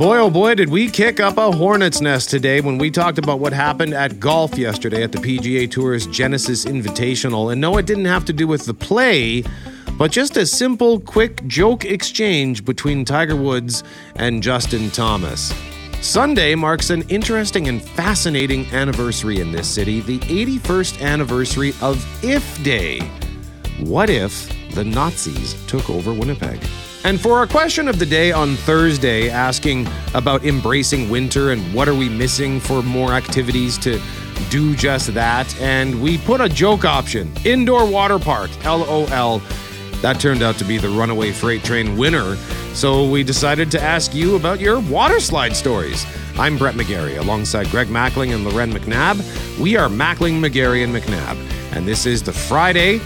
Boy, oh boy, did we kick up a hornet's nest today when we talked about what happened at golf yesterday at the PGA Tour's Genesis Invitational. And no, it didn't have to do with the play, but just a simple, quick joke exchange between Tiger Woods and Justin Thomas. Sunday marks an interesting and fascinating anniversary in this city the 81st anniversary of If Day. What if the Nazis took over Winnipeg? And for our question of the day on Thursday, asking about embracing winter and what are we missing for more activities to do just that, and we put a joke option indoor water park, LOL. That turned out to be the runaway freight train winner, so we decided to ask you about your water slide stories. I'm Brett McGarry alongside Greg Mackling and Loren McNabb. We are Mackling, McGarry, and McNabb, and this is the Friday,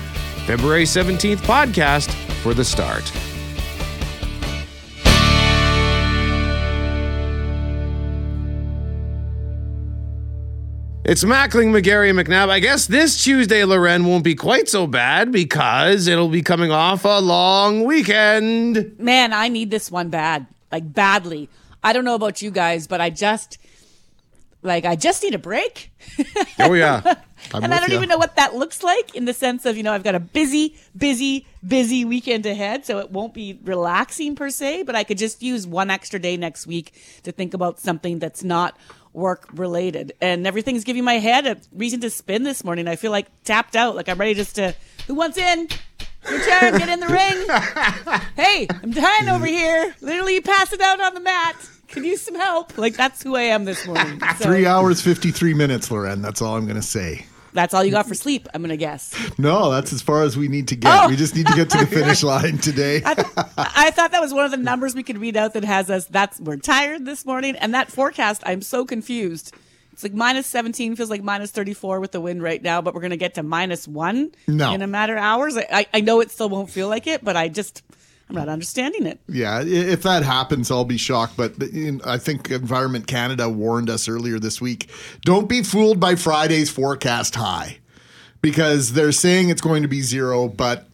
February 17th podcast for the start. It's Mackling, McGarry, and McNabb. I guess this Tuesday, Loren, won't be quite so bad because it'll be coming off a long weekend. Man, I need this one bad, like badly. I don't know about you guys, but I just, like, I just need a break. Oh, yeah. I'm and I don't ya. even know what that looks like in the sense of, you know, I've got a busy, busy, busy weekend ahead, so it won't be relaxing per se, but I could just use one extra day next week to think about something that's not work related. And everything's giving my head a reason to spin this morning. I feel like tapped out, like I'm ready just to, who wants in? Your turn, get in the ring. hey, I'm dying over here. Literally passing out on the mat. Could use some help. Like that's who I am this morning. So Three hours, 53 minutes, Loren. That's all I'm going to say. That's all you got for sleep, I'm gonna guess. No, that's as far as we need to get. Oh. We just need to get to the finish line today. I, I thought that was one of the numbers we could read out that has us. That's we're tired this morning, and that forecast. I'm so confused. It's like minus 17 feels like minus 34 with the wind right now, but we're gonna get to minus one No. in a matter of hours. I, I know it still won't feel like it, but I just I'm not understanding it. yeah, if that happens, I'll be shocked. But I think Environment Canada warned us earlier this week don't be fooled by Friday's forecast high because they're saying it's going to be zero, but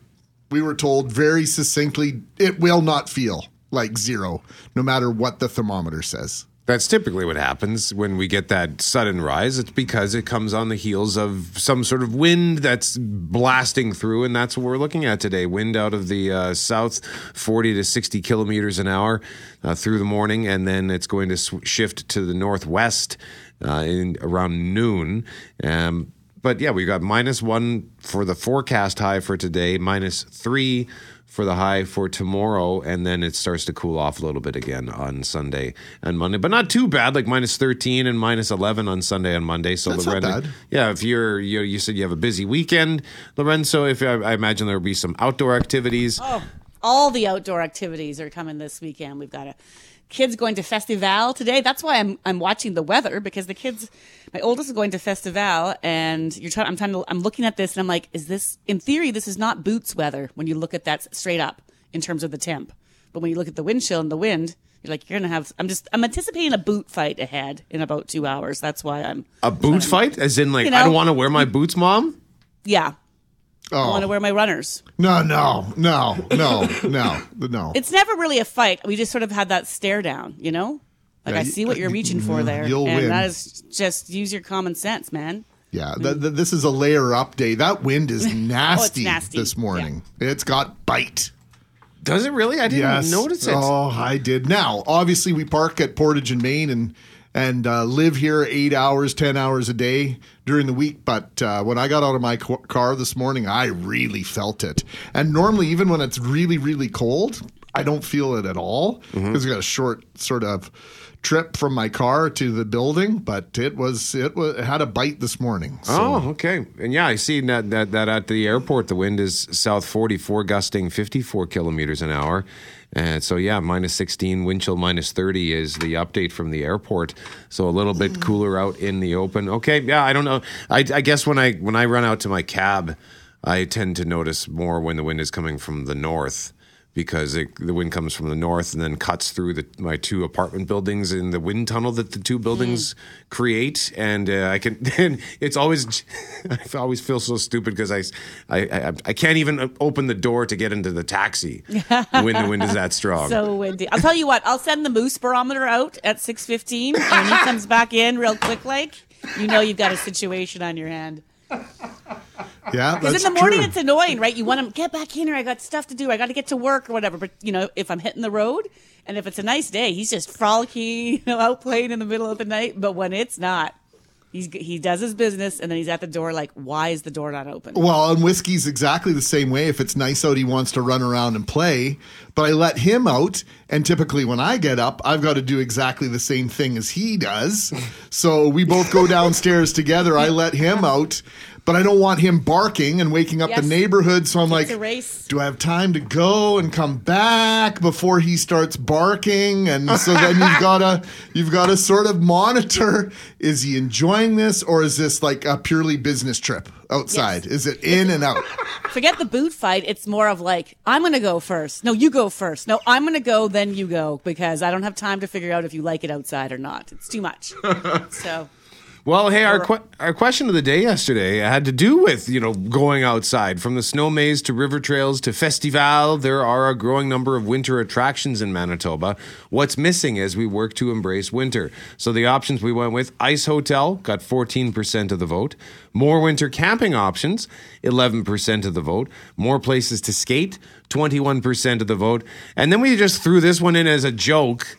we were told very succinctly it will not feel like zero no matter what the thermometer says. That's typically what happens when we get that sudden rise. It's because it comes on the heels of some sort of wind that's blasting through, and that's what we're looking at today. Wind out of the uh, south, 40 to 60 kilometers an hour uh, through the morning, and then it's going to sw- shift to the northwest uh, in around noon. Um, but yeah, we've got minus one for the forecast high for today, minus three for the high for tomorrow, and then it starts to cool off a little bit again on Sunday and Monday, but not too bad. Like minus thirteen and minus eleven on Sunday and Monday. So That's not bad. yeah, if you're you, you said you have a busy weekend, Lorenzo, if I, I imagine there will be some outdoor activities. Oh, all the outdoor activities are coming this weekend. We've got a kids going to festival today. That's why I'm I'm watching the weather because the kids, my oldest is going to festival, and you're trying. I'm trying to. I'm looking at this and I'm like, is this in theory? This is not boots weather when you look at that straight up in terms of the temp, but when you look at the wind chill and the wind. You're like you're gonna have. I'm just. I'm anticipating a boot fight ahead in about two hours. That's why I'm. A boot fight, as in like You I don't want to wear my boots, mom. Yeah, Oh. I Oh, want to wear my runners. no, no, no, no, no, no. It's never really a fight. We just sort of had that stare down, you know? Like Yeah, I see what you're reaching for mm, there. you'll and win. that is just use your common sense, man. Yeah, th- th- this is a layer update. That wind is oh, nasty, nasty. this morning. It's got bite. Does it really? I didn't Yes. notice it. Oh, I did. Now, obviously, we park at Portage and Main and and uh, live here eight hours, ten hours a day during the week. But uh, when I got out of my co- car this morning, I really felt it. And normally, even when it's really, really cold, I don't feel it at all Mm-hmm. because I got a short sort of trip from my car to the building. But it was it was it had a bite this morning. So. Oh, okay. And yeah, I see that, that that at the airport the wind is south 44 gusting 54 kilometers an hour. And so yeah, minus 16 wind chill minus 30 is the update from the airport. So a little bit cooler out in the open. Okay, yeah, I don't know. I, I guess when I when I run out to my cab, I tend to notice more when the wind is coming from the north because it, the wind comes from the north and then cuts through the, my two apartment buildings in the wind tunnel that the two buildings create. And uh, I can, and it's always, I always feel so stupid because I, I, I, I can't even open the door to get into the taxi when the wind is that strong. So windy. I'll tell you what. I'll send the moose barometer out at six fifteen, and when he comes back in real quick, like you know you've got a situation on your hand. Yeah, Because in the morning true. it's annoying, right? You want to get back in here. I got stuff to do. I got to get to work or whatever. But you know, if I'm hitting the road and if it's a nice day, he's just frolicking, you know, out playing in the middle of the night. But when it's not, he's he does his business and then he's at the door. Like, why is the door not open? Well, and whiskey's exactly the same way. If it's nice out, he wants to run around and play. But I let him out, and typically when I get up, I've got to do exactly the same thing as he does. So we both go downstairs together. I let him out, but I don't want him barking and waking up Yes. the neighborhood. So I'm like, race. do I have time to go and come back before he starts barking? And so then you've gotta you've gotta sort of monitor: is he enjoying this, or is this like a purely business trip outside? Yes. Is it in and out? Forget the boot fight. It's more of like, I'm going to go first. No, you go first. No, I'm going to go, then you go, because I don't have time to figure out if you like it outside or not. It's too much. so, Well, hey, our que- our question of the day yesterday had to do with you know going outside from the snow maze to river trails to festival. There are a growing number of winter attractions in Manitoba. What's missing as we work to embrace winter? So the options we went with: ice hotel got fourteen percent of the vote, more winter camping options, eleven percent of the vote, more places to skate, twenty one percent of the vote, and then we just threw this one in as a joke.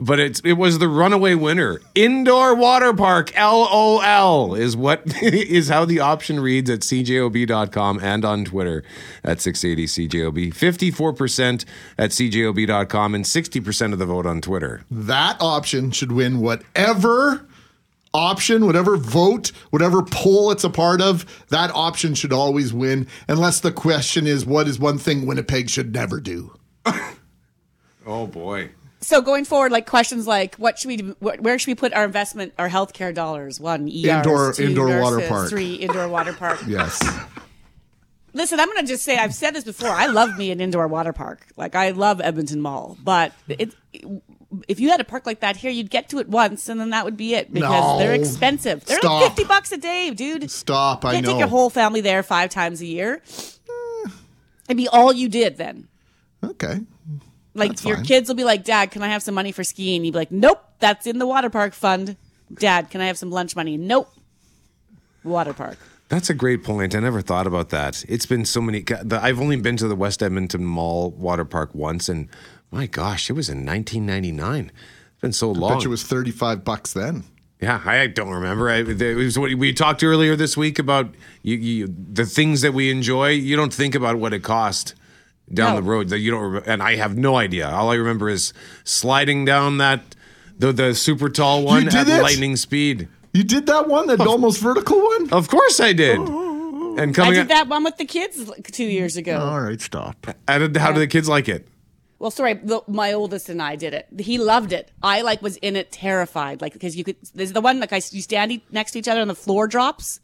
But it's it was the runaway winner. Indoor water park, LOL, is what is how the option reads at cjob.com and on Twitter at 680 CJOB. 54% at cjob.com and 60% of the vote on Twitter. That option should win whatever option, whatever vote, whatever poll it's a part of. That option should always win, unless the question is what is one thing Winnipeg should never do. Oh boy. So going forward, like questions like, what should we, do, where should we put our investment, our healthcare dollars? One, ERs, Indoor- two, indoor water park. Three, indoor water park. Yes. Listen, I'm going to just say I've said this before. I love me an indoor water park. Like I love Edmonton Mall, but it, if you had a park like that here, you'd get to it once, and then that would be it because No. they're expensive. They're Stop. like fifty bucks a day, dude. Stop. I can't know. take your whole family there five times a year. It'd be all you did then. okay. Like That's your fine. kids will be like, "Dad, can I have some money for skiing?" You'd be like, "Nope, that's in the water park fund." Dad, can I have some lunch money? Nope. Water park. That's a great point. I never thought about that. It's been so many. I've only been to the West Edmonton Mall water park once, and my gosh, it was in 1999. It's been so long. Bet you it was 35 bucks then. Yeah, I don't remember. I, it was what we talked earlier this week about you, you, the things that we enjoy. You don't think about what it cost down No. the road. That you don't, rem- and I have no idea. All I remember is sliding down that the the super tall one at it? lightning speed. You did that one, that almost vertical one? Of course, I did. Oh. And I coming, did that one with the kids two years ago. All right, stop. how did do the kids like it? Well, sorry, the, my oldest and I did it. He loved it. I like was in it terrified, like because you could. There's the one like I you stand next to each other and the floor drops.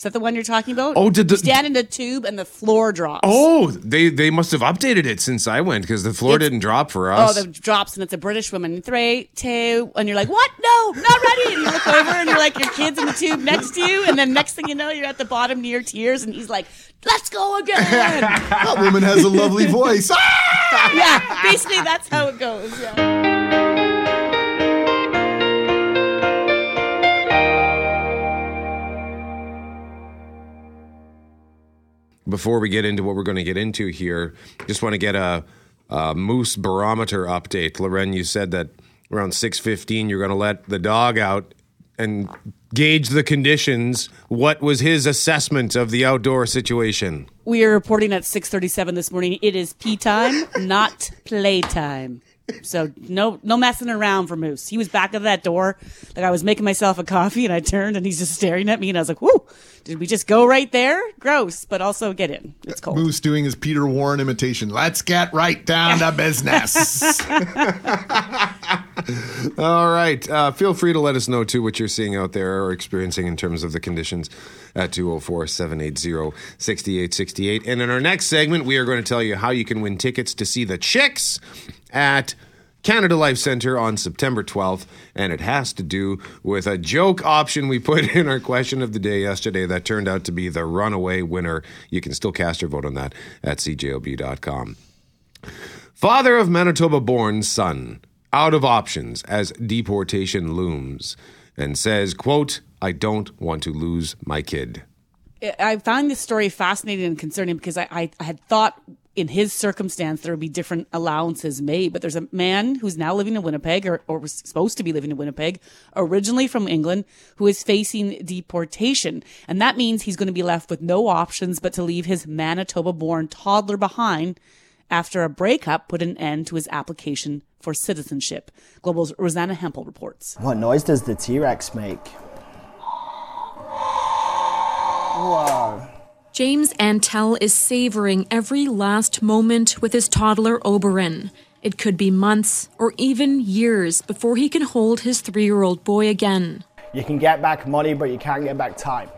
Is that the one you're talking about? Oh, did the- you stand in the tube and the floor drops? Oh, they they must have updated it since I went because the floor It's- didn't drop for us. Oh, us. the drops and it's a British woman. Three, two, and you're like, what? No, not ready. And you look over and you're like, your kid's in the tube next to you, and then next thing you know, you're at the bottom near tears, and he's like, let's go again. That woman has a lovely voice. Ah! yeah, basically that's how it goes. Yeah. Before we get into what we're going to get into here, just want to get a, a moose barometer update. Loren, you said that around six fifteen, you're going to let the dog out and gauge the conditions. What was his assessment of the outdoor situation? We are reporting at 6:37 this morning. It is pee time, not playtime. So no no messing around for Moose. He was back of that door. Like I was making myself a coffee and I turned and he's just staring at me and I was like, "Whoo, did we just go right there? Gross, but also get in. It's cold." Moose doing his Peter Warren imitation. Let's get right down to business. All right. Uh, feel free to let us know, too, what you're seeing out there or experiencing in terms of the conditions at 204 780 6868. And in our next segment, we are going to tell you how you can win tickets to see the Chicks at Canada Life Center on September 12th, and it has to do with a joke option we put in our question of the day yesterday that turned out to be the runaway winner. You can still cast your vote on that at cjob.com. Father of Manitoba born son, out of options as deportation looms, and says, quote, I don't want to lose my kid. I found this story fascinating and concerning because I, I, I had thought in his circumstance there would be different allowances made, but there's a man who's now living in Winnipeg or, or was supposed to be living in Winnipeg, originally from England, who is facing deportation. And that means he's going to be left with no options but to leave his Manitoba born toddler behind after a breakup put an end to his application for citizenship. Global's Rosanna Hempel reports. What noise does the T Rex make? Whoa. James Antel is savoring every last moment with his toddler Oberon. It could be months or even years before he can hold his three year old boy again. You can get back money, but you can't get back time.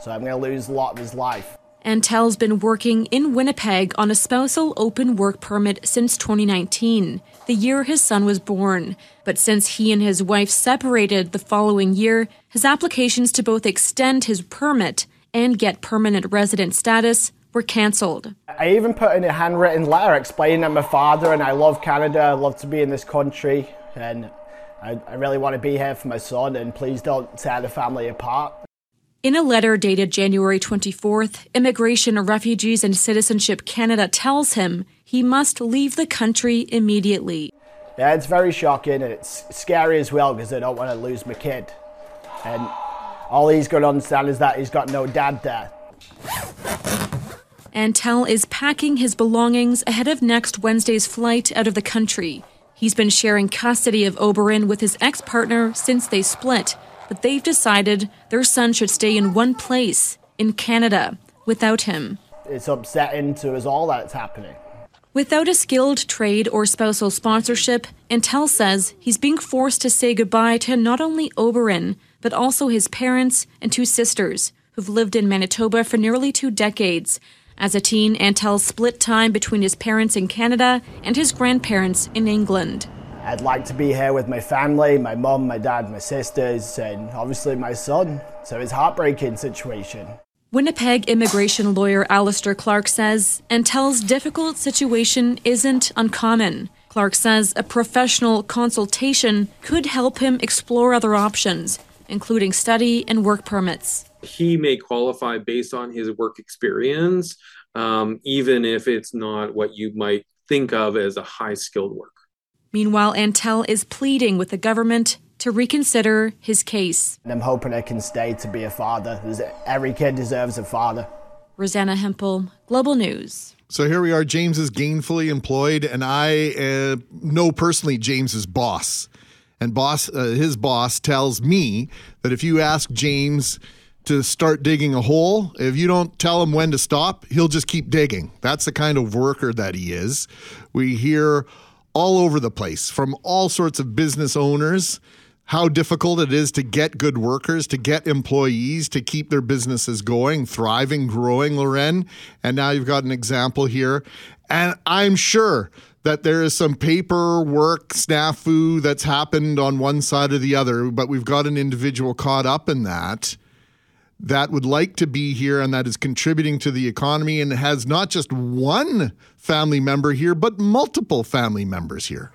So I'm going to lose a lot of his life. Antel's been working in Winnipeg on a spousal open work permit since 2019, the year his son was born. But since he and his wife separated the following year, his applications to both extend his permit and get permanent resident status were cancelled. I even put in a handwritten letter explaining I'm a father and I love Canada, I love to be in this country, and I, I really want to be here for my son, and please don't tear the family apart. In a letter dated January 24th, Immigration, Refugees and Citizenship Canada tells him he must leave the country immediately. Yeah, it's very shocking and it's scary as well because I don't want to lose my kid. And all he's going to understand is that he's got no dad there. Antel is packing his belongings ahead of next Wednesday's flight out of the country. He's been sharing custody of Oberon with his ex partner since they split, but they've decided their son should stay in one place, in Canada, without him. It's upsetting to us all that it's happening. Without a skilled trade or spousal sponsorship, Antel says he's being forced to say goodbye to not only Oberon, but also his parents and two sisters, who've lived in Manitoba for nearly two decades. As a teen, Antel split time between his parents in Canada and his grandparents in England. I'd like to be here with my family, my mum, my dad, my sisters, and obviously my son. So it's a heartbreaking situation. Winnipeg immigration lawyer Alistair Clark says Antel's difficult situation isn't uncommon. Clark says a professional consultation could help him explore other options, including study and work permits. He may qualify based on his work experience, um, even if it's not what you might think of as a high skilled work. Meanwhile, Antel is pleading with the government to reconsider his case. And I'm hoping I can stay to be a father. Every kid deserves a father. Rosanna Hempel, Global News. So here we are. James is gainfully employed, and I uh, know personally James's boss. And boss, uh, his boss tells me that if you ask James to start digging a hole, if you don't tell him when to stop, he'll just keep digging. That's the kind of worker that he is. We hear all over the place from all sorts of business owners how difficult it is to get good workers, to get employees, to keep their businesses going, thriving, growing, Loren. And now you've got an example here. And I'm sure that there is some paperwork snafu that's happened on one side or the other, but we've got an individual caught up in that that would like to be here and that is contributing to the economy and has not just one family member here, but multiple family members here.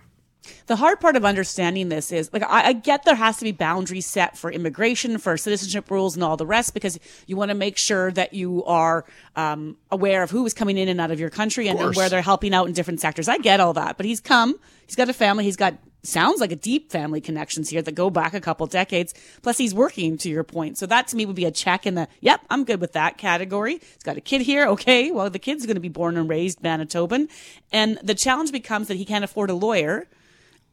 The hard part of understanding this is like I, I, get there has to be boundaries set for immigration, for citizenship rules, and all the rest because you want to make sure that you are um, aware of who is coming in and out of your country and, and where they're helping out in different sectors. I get all that, but he's come, he's got a family, he's got sounds like a deep family connections here that go back a couple decades. Plus, he's working to your point. So that to me would be a check in the, yep, I'm good with that category. He's got a kid here. Okay. Well, the kid's going to be born and raised Manitoban. And the challenge becomes that he can't afford a lawyer.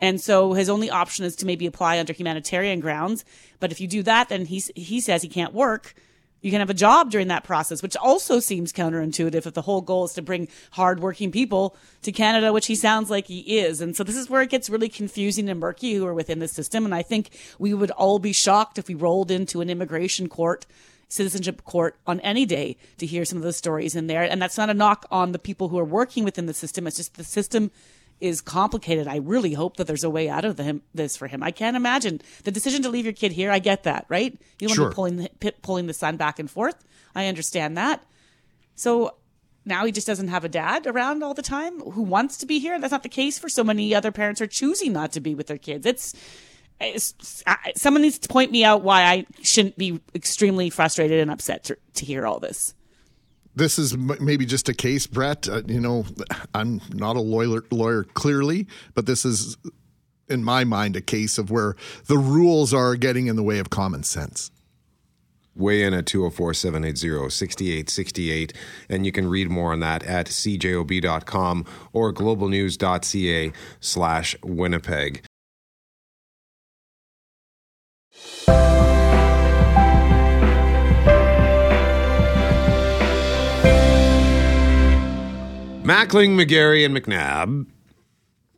And so his only option is to maybe apply under humanitarian grounds. But if you do that, then he's, he says he can't work you can have a job during that process, which also seems counterintuitive if the whole goal is to bring hardworking people to Canada, which he sounds like he is. And so this is where it gets really confusing and murky who are within the system. And I think we would all be shocked if we rolled into an immigration court, citizenship court on any day to hear some of the stories in there. And that's not a knock on the people who are working within the system. It's just the system is complicated. I really hope that there's a way out of the, him, this for him. I can't imagine the decision to leave your kid here. I get that, right? You don't Sure. want to be pulling the, pulling the son back and forth. I understand that. So now he just doesn't have a dad around all the time who wants to be here. That's not the case for so many other parents are choosing not to be with their kids. It's, it's I, someone needs to point me out why I shouldn't be extremely frustrated and upset to, to hear all this. This is m- maybe just a case, Brett. Uh, you know, I'm not a lawyer, lawyer clearly, but this is, in my mind, a case of where the rules are getting in the way of common sense. Weigh in at 204 780 6868. And you can read more on that at cjob.com or globalnews.ca slash Winnipeg. Mackling, McGarry, and McNabb.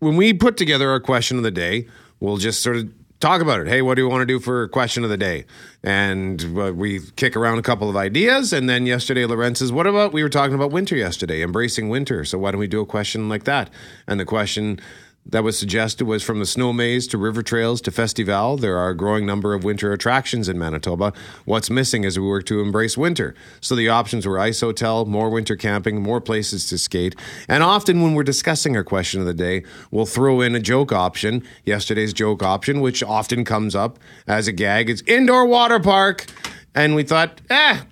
When we put together our question of the day, we'll just sort of talk about it. Hey, what do you want to do for question of the day? And uh, we kick around a couple of ideas. And then yesterday, Lorenz says, What about we were talking about winter yesterday, embracing winter. So why don't we do a question like that? And the question that was suggested was from the snow maze to river trails to festival. There are a growing number of winter attractions in Manitoba. What's missing as we work to embrace winter? So the options were ice hotel, more winter camping, more places to skate. And often when we're discussing our question of the day, we'll throw in a joke option. Yesterday's joke option, which often comes up as a gag, is indoor water park. And we thought, eh,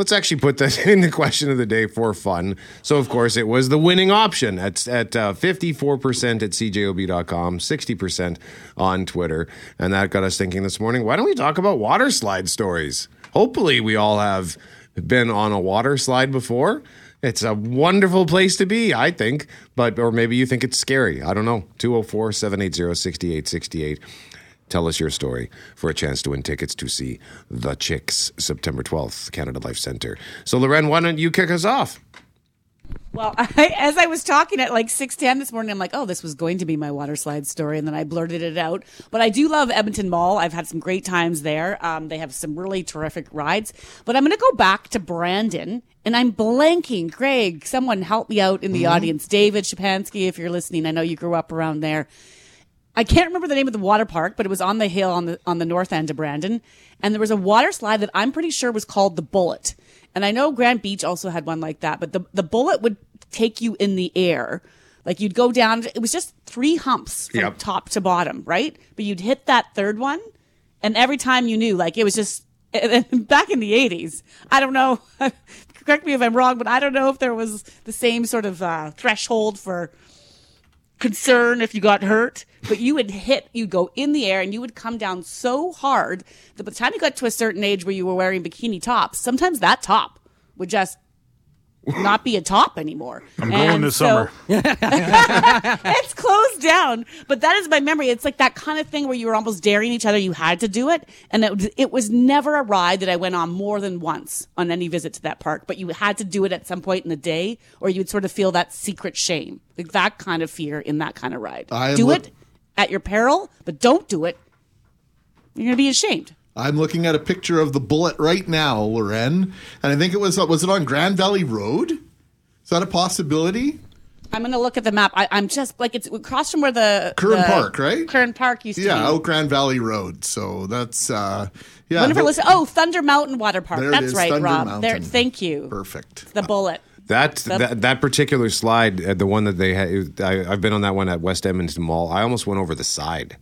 Let's actually put that in the question of the day for fun. So, of course, it was the winning option at, at uh, 54% at cjob.com, 60% on Twitter. And that got us thinking this morning why don't we talk about water slide stories? Hopefully, we all have been on a water slide before. It's a wonderful place to be, I think, but or maybe you think it's scary. I don't know. 204 780 6868. Tell us your story for a chance to win tickets to see The Chicks September 12th, Canada Life Center. So, Loren, why don't you kick us off? Well, I, as I was talking at like 6:10 this morning, I'm like, "Oh, this was going to be my water slide story," and then I blurted it out. But I do love Edmonton Mall. I've had some great times there. Um, they have some really terrific rides. But I'm going to go back to Brandon, and I'm blanking. Greg, someone help me out in the audience. David Shapansky, if you're listening, I know you grew up around there. I can't remember the name of the water park, but it was on the hill on the on the north end of Brandon, and there was a water slide that I'm pretty sure was called the Bullet. And I know Grand Beach also had one like that, but the the Bullet would take you in the air. Like you'd go down, it was just three humps from Yep. top to bottom, right? But you'd hit that third one, and every time you knew, like it was just back in the 80s. I don't know. Correct me if I'm wrong, but I don't know if there was the same sort of uh, threshold for concern if you got hurt, but you would hit, you'd go in the air and you would come down so hard. That by the time you got to a certain age where you were wearing bikini tops, sometimes that top would just not be a top anymore. I'm going this summer. it's closed down, but that is my memory. It's like that kind of thing where you were almost daring each other. You had to do it, and it, was- it was never a ride that I went on more than once on any visit to that park. But you had to do it at some point in the day, or you'd sort of feel that secret shame, like that kind of fear in that kind of ride. I do look- it at your peril, but don't do it. You're gonna be ashamed. I'm looking at a picture of the bullet right now, Loren, and I think it was was it on Grand Valley Road? Is that a possibility? I'm gonna look at the map. I, I'm just like it's across from where the Curran the- Park, right? Curran Park used to Yeah, be. out Grand Valley Road. So that's uh yeah. Wonderful. the- Listen, oh, Thunder Mountain Water Park. There That's is, right, Thunder Rob. There, thank you. perfect. The bullet. That, that that particular slide, uh, the one that they had, I, I've been on that one at West Edmonton Mall. I almost went over the side.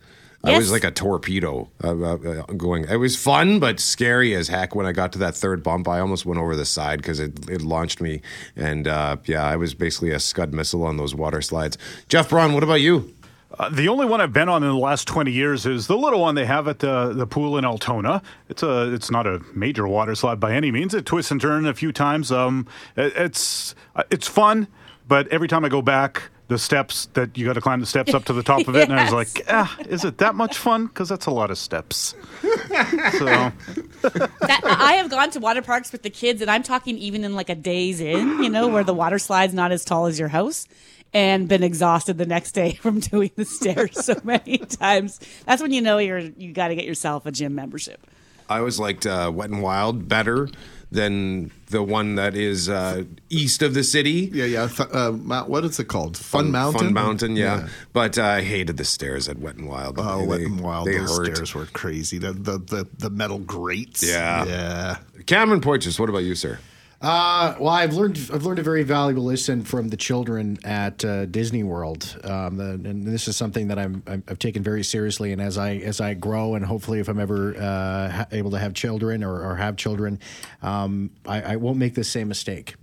I was like a torpedo uh, uh, uh, going. It was fun, but scary as heck. When I got to that third bump, I almost went over the side because it, it launched me. And uh, yeah, I was basically a Scud missile on those water slides. Jeff Braun, what about you? Uh, the only one I've been on in the last 20 years is the little one they have at the, the pool in Altona. It's a it's not a major water slide by any means. It twists and turns a few times. Um, it- it's uh, it's fun, but every time I go back, the steps that you got to climb the steps up to the top of it, and I was like, ah, is it that much fun? Because that's a lot of steps. so That, I have gone to water parks with the kids, and I'm talking even in like a day's in, you know, where the water slide's not as tall as your house, and been exhausted the next day from doing the stairs so many times. That's when you know you're you got to get yourself a gym membership. I always liked uh, Wet and Wild better than the one that is uh, east of the city. Yeah, yeah. Th- uh, Mount, what is it called? Fun, Mountain. Fun Mountain, yeah. But uh, I hated the stairs at Wet and Wild. Oh, They- Wet and Wild. They Those hurt. stairs were crazy. The, the the the metal grates. Yeah. yeah. Cameron Poitras, what about you, sir? Uh, well, I've learned I've learned a very valuable lesson from the children at uh, Disney World, um, and this is something that I'm, I'm I've taken very seriously. And as I as I grow, and hopefully, if I'm ever uh, ha- able to have children or, or have children, um, I, I won't make the same mistake.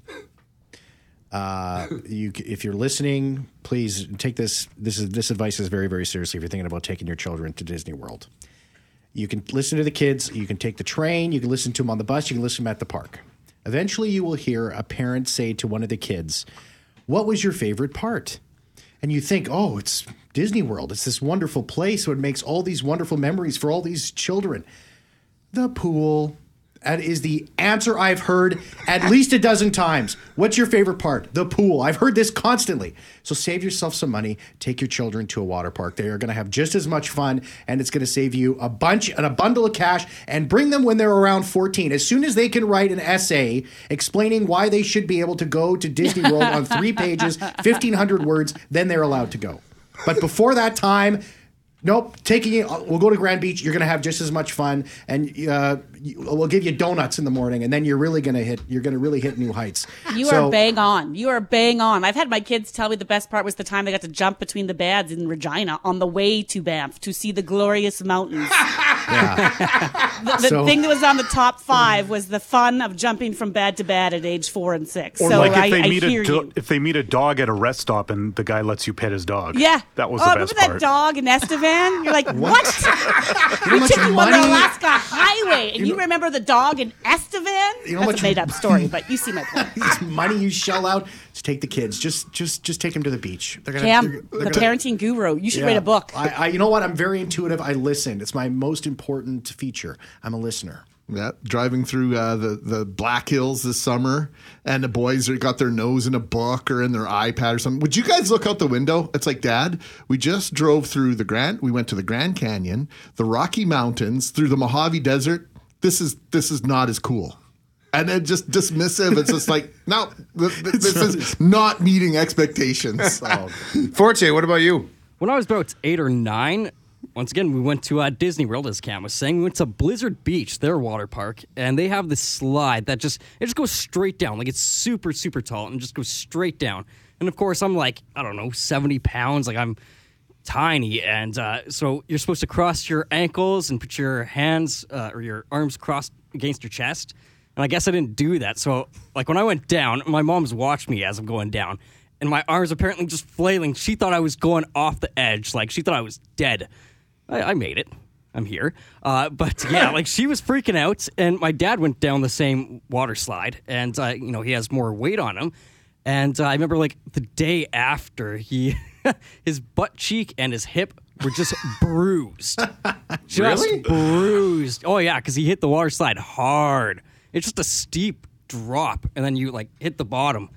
Uh, you, if you're listening, please take this. This is this advice is very very seriously. If you're thinking about taking your children to Disney World, you can listen to the kids. You can take the train. You can listen to them on the bus. You can listen to them at the park. Eventually, you will hear a parent say to one of the kids, What was your favorite part? And you think, Oh, it's Disney World. It's this wonderful place where it makes all these wonderful memories for all these children. The pool. That is the answer I've heard at least a dozen times. What's your favorite part? The pool. I've heard this constantly. So save yourself some money. Take your children to a water park. They are going to have just as much fun, and it's going to save you a bunch and a bundle of cash. And bring them when they're around 14. As soon as they can write an essay explaining why they should be able to go to Disney World on three pages, 1,500 words, then they're allowed to go. But before that time, Nope, taking it. We'll go to Grand Beach. You're going to have just as much fun, and uh, we'll give you donuts in the morning, and then you're really going to hit. You're going to really hit new heights. You So- are bang on. You are bang on. I've had my kids tell me the best part was the time they got to jump between the beds in Regina on the way to Banff to see the glorious mountains. the the So- thing that was on the top five was the fun of jumping from bed to bed at age four and six. Or so like if I, they I meet hear a do- you. if they meet a dog at a rest stop and the guy lets you pet his dog. Yeah, that was oh, the best remember part. that dog in Estevan? You're like, what? how we took you on the Alaska Highway, and you, remember the dog in Estevan? You know how That's a made-up story, but you see my point. This money you shell out to take the kids. Just, just, just take them to the beach. They're gonna, Cam, they're- the they're gonna- parenting guru. You should Yeah. write a book. I, I, you know what? I'm very intuitive. I listen. It's my most important feature. I'm a listener. Yeah, driving through uh, the the Black Hills this summer, and the boys are got their nose in a book or in their iPad or something. Would you guys look out the window? It's like, Dad, we just drove through the Grand. We went to the Grand Canyon, the Rocky Mountains, through the Mojave Desert. This is this is not as cool. And then just dismissive. It's just like, no, th- th- this is not meeting expectations. Forte, what about you? When I was about eight or nine, once again, we went to uh, Disney World, as Cam was saying. We went to Blizzard Beach, their water park, and they have this slide that just it just goes straight down, like it's super super tall and just goes straight down. And of course, I'm like I don't know, seventy pounds, like I'm tiny, and uh, so you're supposed to cross your ankles and put your hands uh, or your arms crossed against your chest. And I guess I didn't do that. So like when I went down, my mom's watched me as I'm going down. And my arms apparently just flailing. She thought I was going off the edge. Like she thought I was dead. I, I made it. I'm here. Uh, but yeah, like she was freaking out, and my dad went down the same water slide, and uh, you know he has more weight on him. And uh, I remember like the day after he, his butt cheek and his hip were just bruised, just really? bruised. Oh yeah, because he hit the water slide hard. It's just a steep drop, and then you like hit the bottom.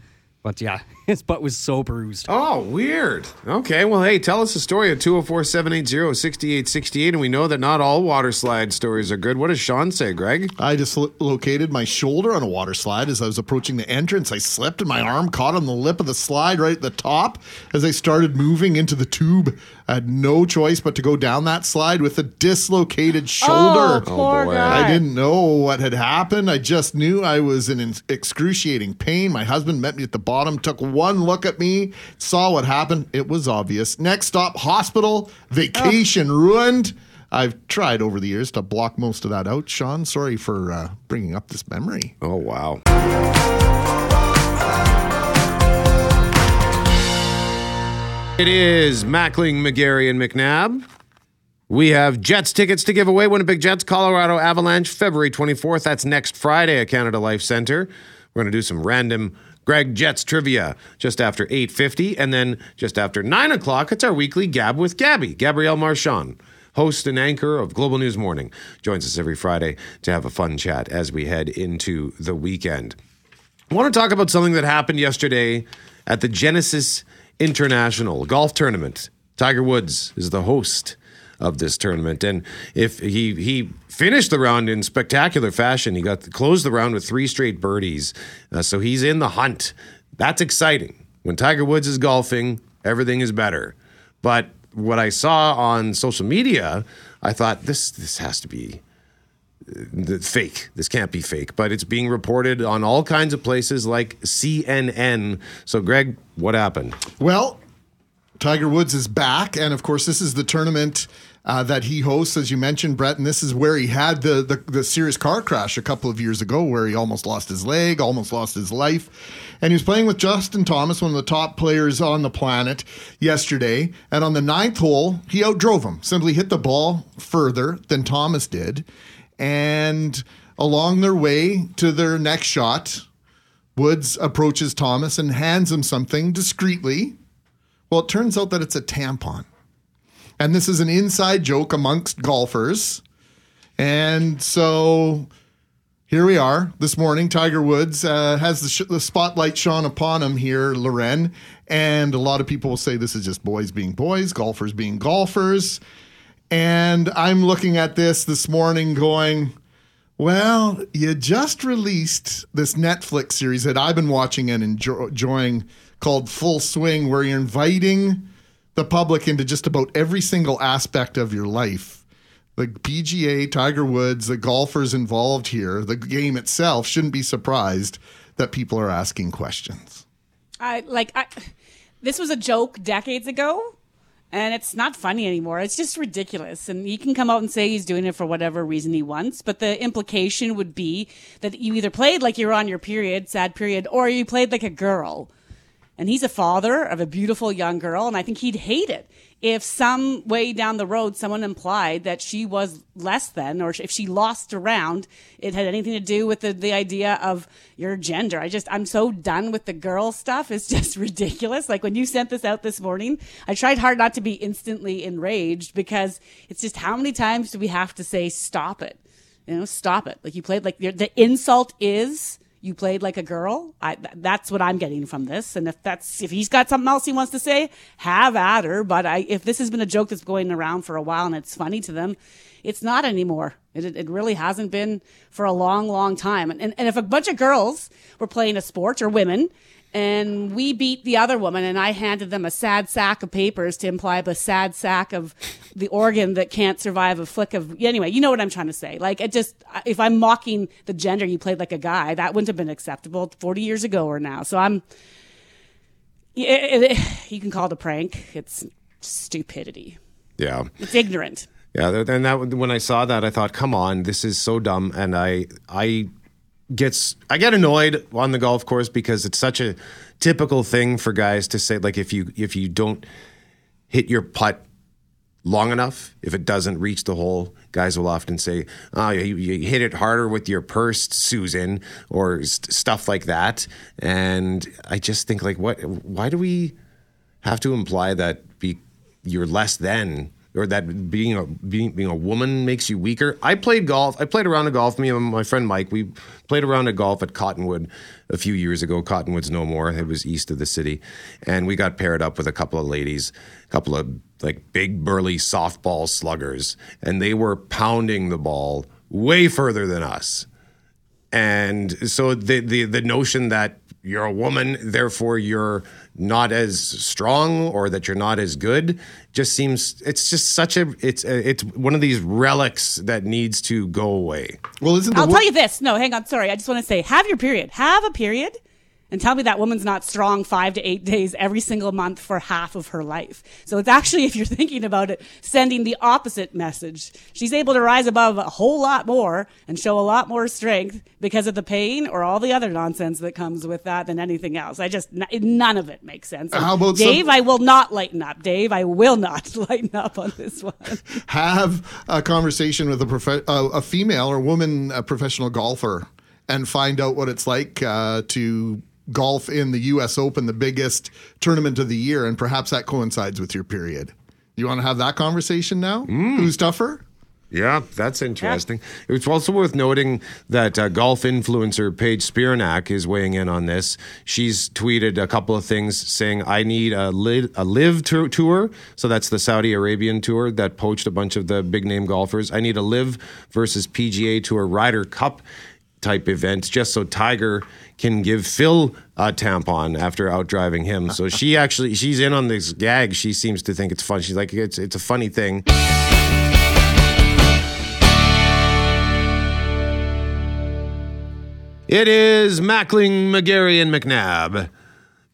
But yeah, his butt was so bruised. Oh, weird. Okay, well, hey, tell us a story at 204 780 6868. And we know that not all water slide stories are good. What does Sean say, Greg? I dislocated my shoulder on a water slide as I was approaching the entrance. I slipped and my arm caught on the lip of the slide right at the top as I started moving into the tube. I had no choice but to go down that slide with a dislocated shoulder. Oh, poor boy. guy. I didn't know what had happened. I just knew I was in excruciating pain. My husband met me at the bottom, took one look at me, saw what happened. It was obvious. Next stop, hospital, vacation ruined. I've tried over the years to block most of that out. Sean, sorry for uh, bringing up this memory. Oh, wow. It is Mackling, McGarry, and McNabb. We have Jets tickets to give away. Winnipeg Jets, Colorado Avalanche, February 24th. That's next Friday at Canada Life Center. We're going to do some random Greg Jets trivia just after 8.50. And then just after 9 o'clock, it's our weekly Gab with Gabby, Gabrielle Marchand, host and anchor of Global News Morning. Joins us every Friday to have a fun chat as we head into the weekend. I want to talk about something that happened yesterday at the Genesis International Golf Tournament. Tiger Woods is the host of this tournament, and if he he finished the round in spectacular fashion, he got closed the round with three straight birdies, uh, so he's in the hunt. That's exciting. When Tiger Woods is golfing, everything is better. But what I saw on social media, I thought this this has to be fake. This can't be fake, but it's being reported on all kinds of places like CNN. So, Greg, what happened? Well, Tiger Woods is back, and of course, this is the tournament uh, that he hosts, as you mentioned, Brett. And this is where he had the, the the serious car crash a couple of years ago, where he almost lost his leg, almost lost his life. And he was playing with Justin Thomas, one of the top players on the planet, yesterday. And on the ninth hole, he outdrove him. Simply hit the ball further than Thomas did. And along their way to their next shot, Woods approaches Thomas and hands him something discreetly. Well, it turns out that it's a tampon. And this is an inside joke amongst golfers. And so here we are this morning. Tiger Woods uh, has the, sh- the spotlight shone upon him here, Loren. And a lot of people will say this is just boys being boys, golfers being golfers. And I'm looking at this this morning going, well, you just released this Netflix series that I've been watching and enjoy- enjoying called Full Swing, where you're inviting the public into just about every single aspect of your life. The PGA, Tiger Woods, the golfers involved here, the game itself shouldn't be surprised that people are asking questions. I like I this was a joke decades ago and it's not funny anymore. It's just ridiculous. And he can come out and say he's doing it for whatever reason he wants, but the implication would be that you either played like you're on your period, sad period, or you played like a girl. And he's a father of a beautiful young girl, and I think he'd hate it if some way down the road someone implied that she was less than, or if she lost around, it had anything to do with the, the idea of your gender. I just, I'm so done with the girl stuff. It's just ridiculous. Like when you sent this out this morning, I tried hard not to be instantly enraged because it's just how many times do we have to say, stop it? You know, stop it. Like you played like the insult is you played like a girl. I, that's what I'm getting from this. And if that's if he's got something else he wants to say, have at her. But I, if this has been a joke that's going around for a while and it's funny to them, it's not anymore. It, it really hasn't been for a long, long time. And, and, and if a bunch of girls were playing a sport or women and we beat the other woman and I handed them a sad sack of papers to imply the sad sack of the organ that can't survive a flick of anyway you know what I'm trying to say. Like it just if I'm mocking the gender you played like a guy that wouldn't have been acceptable 40 years ago or now. So I'm it, it, you can call it a prank. It's stupidity. Yeah. it's ignorant. Yeah, and that when I saw that, I thought, "Come on, this is so dumb." And I, I gets, I get annoyed on the golf course because it's such a typical thing for guys to say. Like if you if you don't hit your putt long enough, if it doesn't reach the hole, guys will often say, "Oh, you, you hit it harder with your purse, Susan," or st- stuff like that. And I just think, like, what? Why do we have to imply that be you're less than? Or that being a being, being a woman makes you weaker. I played golf. I played around a golf. Me and my friend Mike, we played around a golf at Cottonwood a few years ago. Cottonwood's no more. It was east of the city, and we got paired up with a couple of ladies, a couple of like big burly softball sluggers, and they were pounding the ball way further than us. And so the the the notion that you're a woman, therefore you're not as strong or that you're not as good just seems it's just such a it's a, it's one of these relics that needs to go away. Well, isn't I'll tell you this. No, hang on. Sorry. I just want to say have your period. Have a period and tell me that woman's not strong five to eight days every single month for half of her life. So it's actually, if you're thinking about it, sending the opposite message. She's able to rise above a whole lot more and show a lot more strength because of the pain or all the other nonsense that comes with that than anything else. I just, none of it makes sense. And How about Dave? some- I will not lighten up. Dave, I will not lighten up on this one. have a conversation with a prof- uh, a female or woman a professional golfer and find out what it's like uh, to golf in the U.S. Open, the biggest tournament of the year, and perhaps that coincides with your period. You want to have that conversation now? Who's tougher? Yeah, that's interesting. It's also worth noting that uh, golf influencer Paige Spiranac is weighing in on this. She's tweeted a couple of things saying, I need a, li- a LIV tour, tour. So that's the Saudi Arabian tour that poached a bunch of the big name golfers. I need a LIV versus PGA Tour Ryder Cup type events just so Tiger can give Phil a tampon after out driving him. So she actually, she's in on this gag. She seems to think it's fun. She's like, it's, it's a funny thing. It is Mackling, McGarry, and McNabb.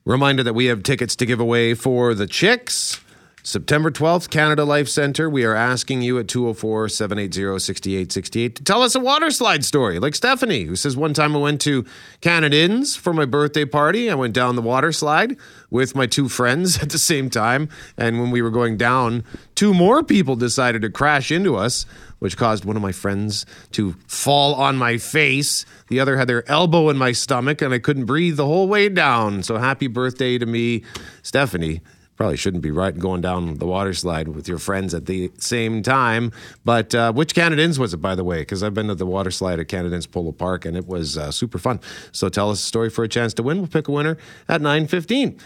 Reminder that we have tickets to give away for the Chicks. September 12th, Canada Life Center. We are asking you at 204 780 6868 to tell us a water slide story, like Stephanie, who says, One time I went to Canad Inns for my birthday party. I went down the water slide with my two friends at the same time. And when we were going down, two more people decided to crash into us, which caused one of my friends to fall on my face. The other had their elbow in my stomach, and I couldn't breathe the whole way down. So happy birthday to me, Stephanie. Probably shouldn't be right going down the water slide with your friends at the same time. But uh, which Canad Inns was it, by the way? Because I've been to the water slide at Canad Inns Polo Park, and it was uh, super fun. So tell us a story for a chance to win. We'll pick a winner at nine fifteen.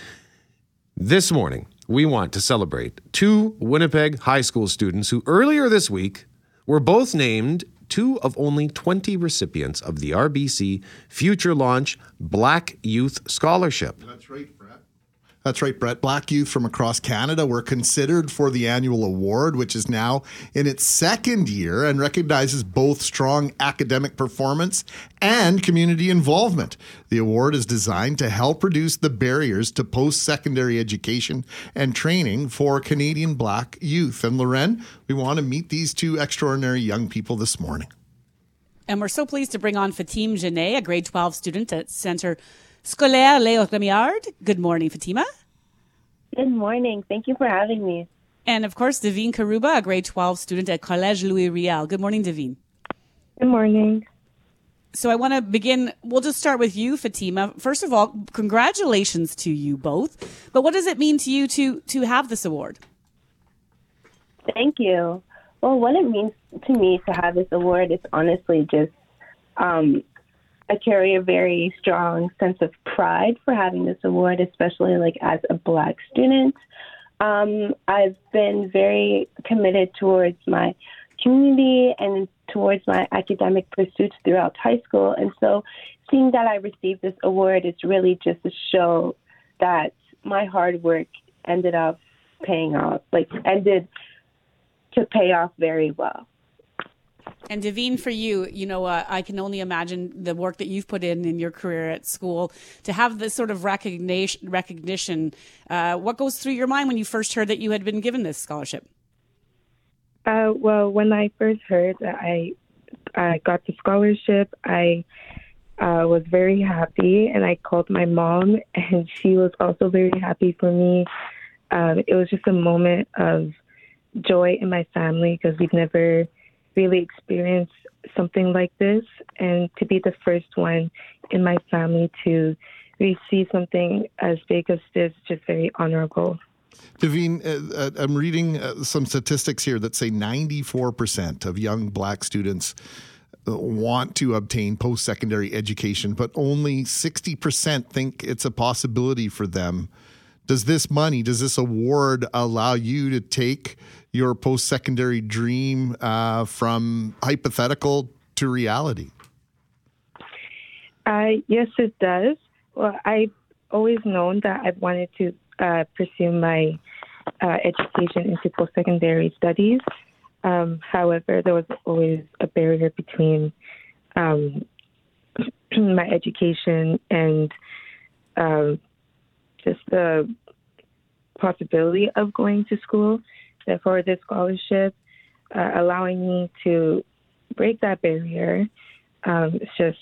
This morning, we want to celebrate two Winnipeg high school students who earlier this week were both named two of only 20 recipients of the RBC Future Launch Black Youth Scholarship. That's right, Brett. That's right, Brett. Black youth from across Canada were considered for the annual award, which is now in its second year and recognizes both strong academic performance and community involvement. The award is designed to help reduce the barriers to post secondary education and training for Canadian black youth. And Loren, we want to meet these two extraordinary young people this morning. And we're so pleased to bring on Fatime Genet, a grade 12 student at Centre Scolaire Léo Rémillard. Good morning, Fatima. Good morning. Thank you for having me. And of course, Davine Karuba, a grade 12 student at Collège Louis Riel. Good morning, Davine. Good morning. So I want to begin. We'll just start with you, Fatima. First of all, congratulations to you both. But what does it mean to you to to have this award? Thank you. Well, what it means to me to have this award is honestly just um, I carry a very strong sense of pride for having this award, especially like as a black student. Um, I've been very committed towards my community and towards my academic pursuits throughout high school. And so seeing that I received this award is really just to show that my hard work ended up paying off, like ended to pay off very well. And Devine, for you, you know, uh, I can only imagine the work that you've put in in your career at school to have this sort of recognition. Recognition. Uh, what goes through your mind when you first heard that you had been given this scholarship? Uh, well, when I first heard that I I got the scholarship, I uh, was very happy, and I called my mom, and she was also very happy for me. Um, it was just a moment of joy in my family because we've never really experience something like this, and to be the first one in my family to receive something as big as this, just very honorable. Davine, uh, uh, I'm reading uh, some statistics here that say 94% of young black students uh, want to obtain post secondary education, but only 60% think it's a possibility for them. Does this money, does this award allow you to take your post secondary dream uh, from hypothetical to reality? Uh, yes, it does. Well, I've always known that I've wanted to uh, pursue my uh, education into post secondary studies. Um, however, there was always a barrier between um, my education and um, just the possibility of going to school. Therefore, this scholarship uh, allowing me to break that barrier um, is just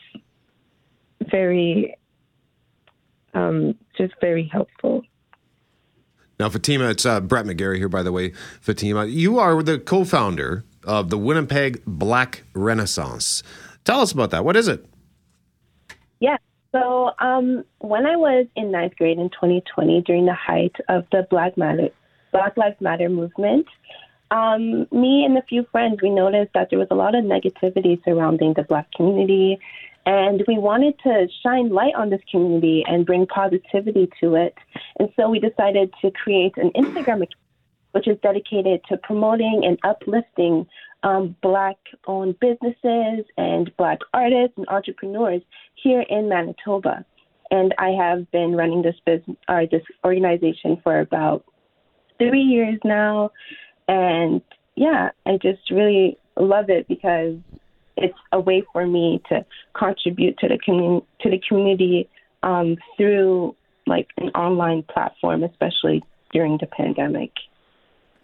very, um, just very helpful. Now, Fatima, it's uh, Brett McGarry here, by the way. Fatima, you are the co founder of the Winnipeg Black Renaissance. Tell us about that. What is it? Yeah. So, um, when I was in ninth grade in 2020, during the height of the Black Matter, Black Lives Matter movement, um, me and a few friends we noticed that there was a lot of negativity surrounding the Black community, and we wanted to shine light on this community and bring positivity to it. And so we decided to create an Instagram account which is dedicated to promoting and uplifting um, Black owned businesses and Black artists and entrepreneurs here in Manitoba. And I have been running this business, uh, this organization for about three years now. And yeah, I just really love it because it's a way for me to contribute to the community to the community um, through like an online platform, especially during the pandemic.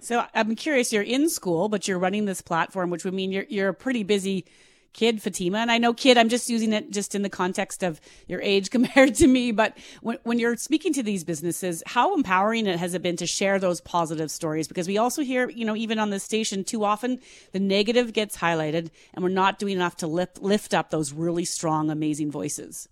So I'm curious. You're in school, but you're running this platform, which would mean you're you're a pretty busy kid, Fatima. And I know kid. I'm just using it just in the context of your age compared to me. But when when you're speaking to these businesses, how empowering it has it been to share those positive stories? Because we also hear, you know, even on this station, too often the negative gets highlighted, and we're not doing enough to lift lift up those really strong, amazing voices.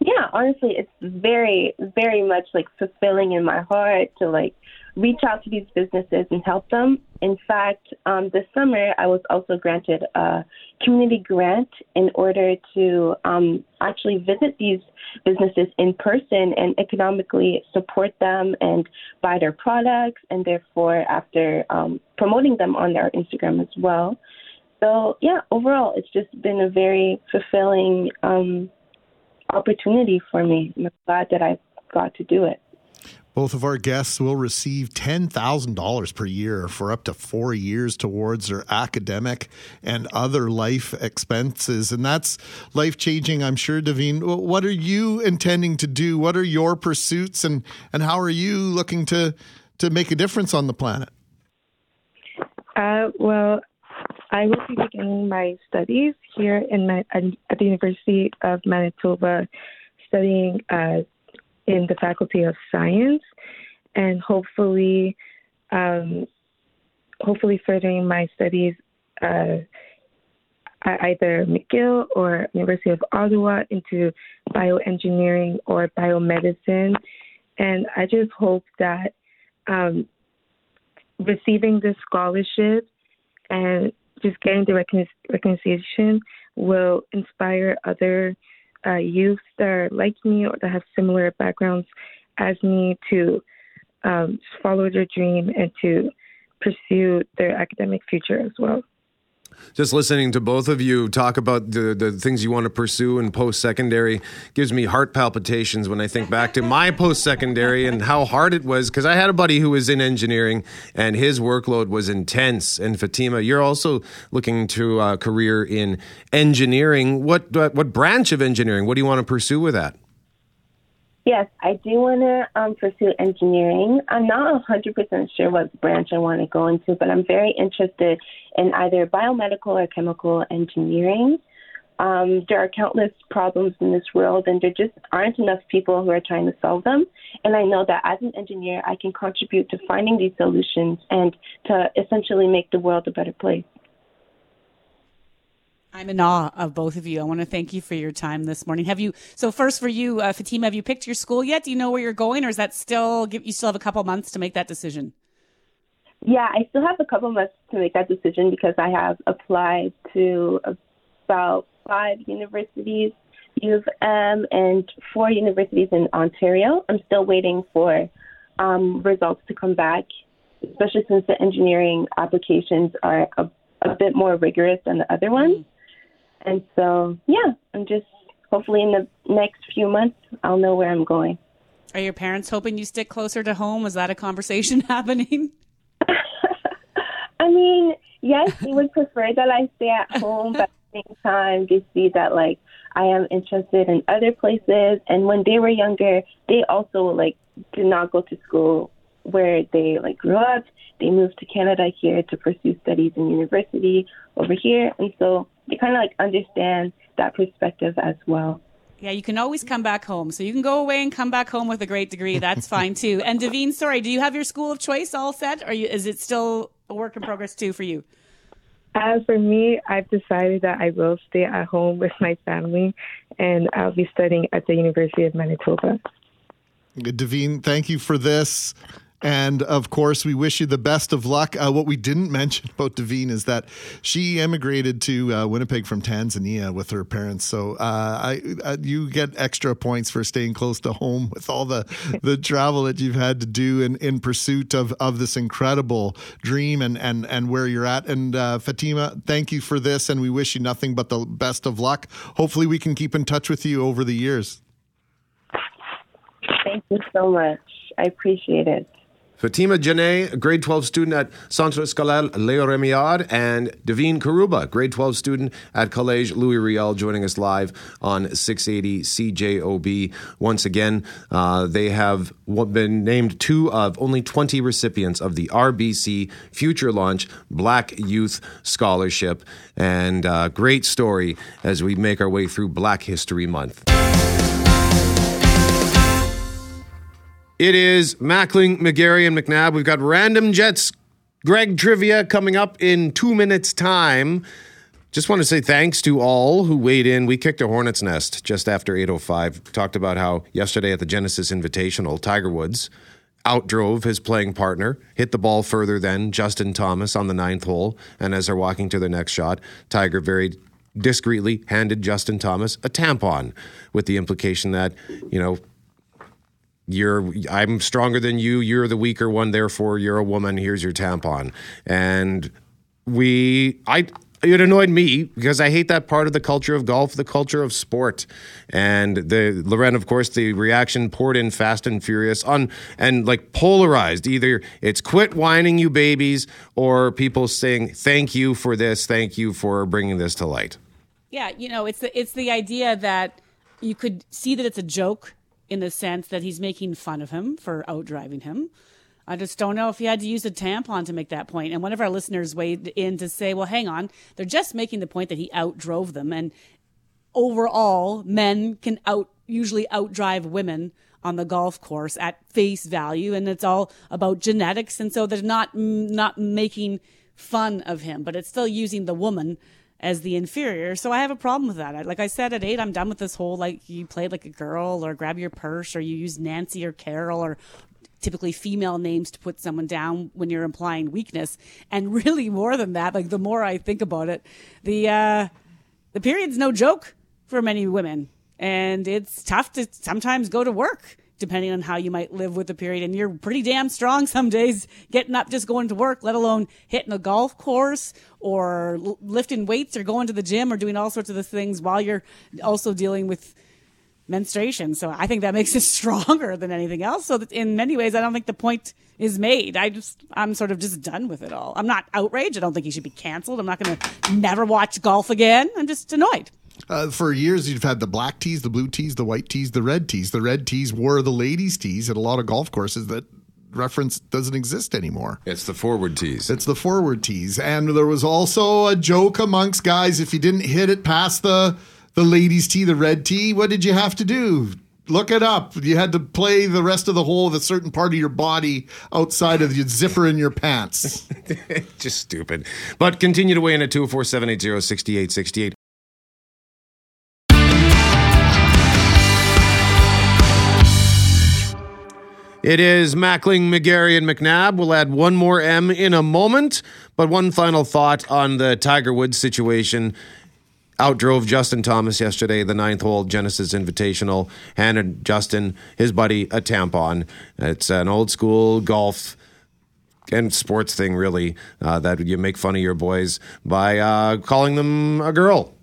Yeah, honestly, it's very, very much like fulfilling in my heart to like reach out to these businesses and help them. In fact, um, this summer I was also granted a community grant in order to um, actually visit these businesses in person and economically support them and buy their products, and therefore after um, promoting them on their Instagram as well. So yeah, overall, it's just been a very fulfilling um, opportunity for me. I'm glad that I got to do it. Both of our guests will receive $10,000 per year for up to four years towards their academic and other life expenses. And that's life changing, I'm sure, Davine. What are you intending to do? What are your pursuits? And, and how are you looking to, to make a difference on the planet? Uh, well, I will be beginning my studies here in my, at the University of Manitoba, studying uh, in the Faculty of Science, and hopefully, um, hopefully furthering my studies uh, at either McGill or University of Ottawa into bioengineering or biomedicine. And I just hope that um, receiving this scholarship and just getting the recognition will inspire other uh, youth that are like me or that have similar backgrounds as me to um, follow their dream and to pursue their academic future as well just listening to both of you talk about the, the things you want to pursue in post secondary gives me heart palpitations when I think back to my post secondary and how hard it was. Because I had a buddy who was in engineering and his workload was intense. And Fatima, you're also looking to a career in engineering. What, what, what branch of engineering? What do you want to pursue with that? Yes, I do want to um, pursue engineering. I'm not 100% sure what branch I want to go into, but I'm very interested in either biomedical or chemical engineering. Um, there are countless problems in this world, and there just aren't enough people who are trying to solve them. And I know that as an engineer, I can contribute to finding these solutions and to essentially make the world a better place. I'm in awe of both of you. I want to thank you for your time this morning. Have you? So first, for you, uh, Fatima, have you picked your school yet? Do you know where you're going, or is that still? You still have a couple months to make that decision. Yeah, I still have a couple months to make that decision because I have applied to about five universities, U of M, and four universities in Ontario. I'm still waiting for um, results to come back, especially since the engineering applications are a, a bit more rigorous than the other ones. And so, yeah, I'm just hopefully in the next few months, I'll know where I'm going. Are your parents hoping you stick closer to home? Is that a conversation happening? I mean, yes, they would prefer that I stay at home, but at the same time, they see that like I am interested in other places. And when they were younger, they also like did not go to school where they like grew up. They moved to Canada here to pursue studies in university over here, and so they kind of like understand that perspective as well. Yeah, you can always come back home. So you can go away and come back home with a great degree. That's fine too. And Davine, sorry, do you have your school of choice all set? Or you, is it still a work in progress too for you? Uh, for me, I've decided that I will stay at home with my family, and I'll be studying at the University of Manitoba. Davine, thank you for this. And of course, we wish you the best of luck. Uh, what we didn't mention about Devine is that she emigrated to uh, Winnipeg from Tanzania with her parents. So uh, I, uh, you get extra points for staying close to home with all the, the travel that you've had to do in, in pursuit of, of this incredible dream and, and, and where you're at. And uh, Fatima, thank you for this. And we wish you nothing but the best of luck. Hopefully, we can keep in touch with you over the years. Thank you so much. I appreciate it. Fatima Janae, grade 12 student at Centre Scolaire Léo Rémillard, and Davine Karuba, grade 12 student at Collège Louis Riel, joining us live on 680 CJOB. Once again, uh, they have been named two of only 20 recipients of the RBC Future Launch Black Youth Scholarship. And uh, great story as we make our way through Black History Month. It is Mackling, McGarry, and McNabb. We've got Random Jets Greg Trivia coming up in two minutes' time. Just want to say thanks to all who weighed in. We kicked a hornet's nest just after 8.05. Talked about how yesterday at the Genesis Invitational, Tiger Woods outdrove his playing partner, hit the ball further than Justin Thomas on the ninth hole. And as they're walking to their next shot, Tiger very discreetly handed Justin Thomas a tampon with the implication that, you know, you're I'm stronger than you, you're the weaker one, therefore you're a woman, here's your tampon. And we I it annoyed me because I hate that part of the culture of golf, the culture of sport. And the Loren, of course, the reaction poured in fast and furious on and like polarized. Either it's quit whining, you babies, or people saying thank you for this, thank you for bringing this to light. Yeah, you know, it's the it's the idea that you could see that it's a joke in the sense that he's making fun of him for outdriving him. I just don't know if he had to use a tampon to make that point. And one of our listeners weighed in to say, well, hang on, they're just making the point that he outdrove them. And overall, men can out usually outdrive women on the golf course at face value, and it's all about genetics. And so they're not not making fun of him, but it's still using the woman as the inferior. So I have a problem with that. Like I said at eight, I'm done with this whole like you played like a girl or grab your purse or you use Nancy or Carol or typically female names to put someone down when you're implying weakness. And really more than that, like the more I think about it, the uh the period's no joke for many women. And it's tough to sometimes go to work depending on how you might live with the period. And you're pretty damn strong some days getting up, just going to work, let alone hitting a golf course or lifting weights or going to the gym or doing all sorts of things while you're also dealing with menstruation. So I think that makes it stronger than anything else. So in many ways, I don't think the point is made. I just, I'm sort of just done with it all. I'm not outraged. I don't think he should be canceled. I'm not going to never watch golf again. I'm just annoyed. Uh, for years, you've had the black tees, the blue tees, the white tees, the red tees. The red tees were the ladies' tees at a lot of golf courses that reference doesn't exist anymore. It's the forward tees. It's the forward tees. And there was also a joke amongst guys if you didn't hit it past the the ladies' tee, the red tee, what did you have to do? Look it up. You had to play the rest of the hole with a certain part of your body outside of the zipper in your pants. Just stupid. But continue to weigh in at 204 780 6868. It is Mackling, McGarry, and McNabb. We'll add one more M in a moment. But one final thought on the Tiger Woods situation. Outdrove Justin Thomas yesterday, the ninth hole Genesis Invitational, handed Justin, his buddy, a tampon. It's an old school golf and sports thing, really, uh, that you make fun of your boys by uh, calling them a girl.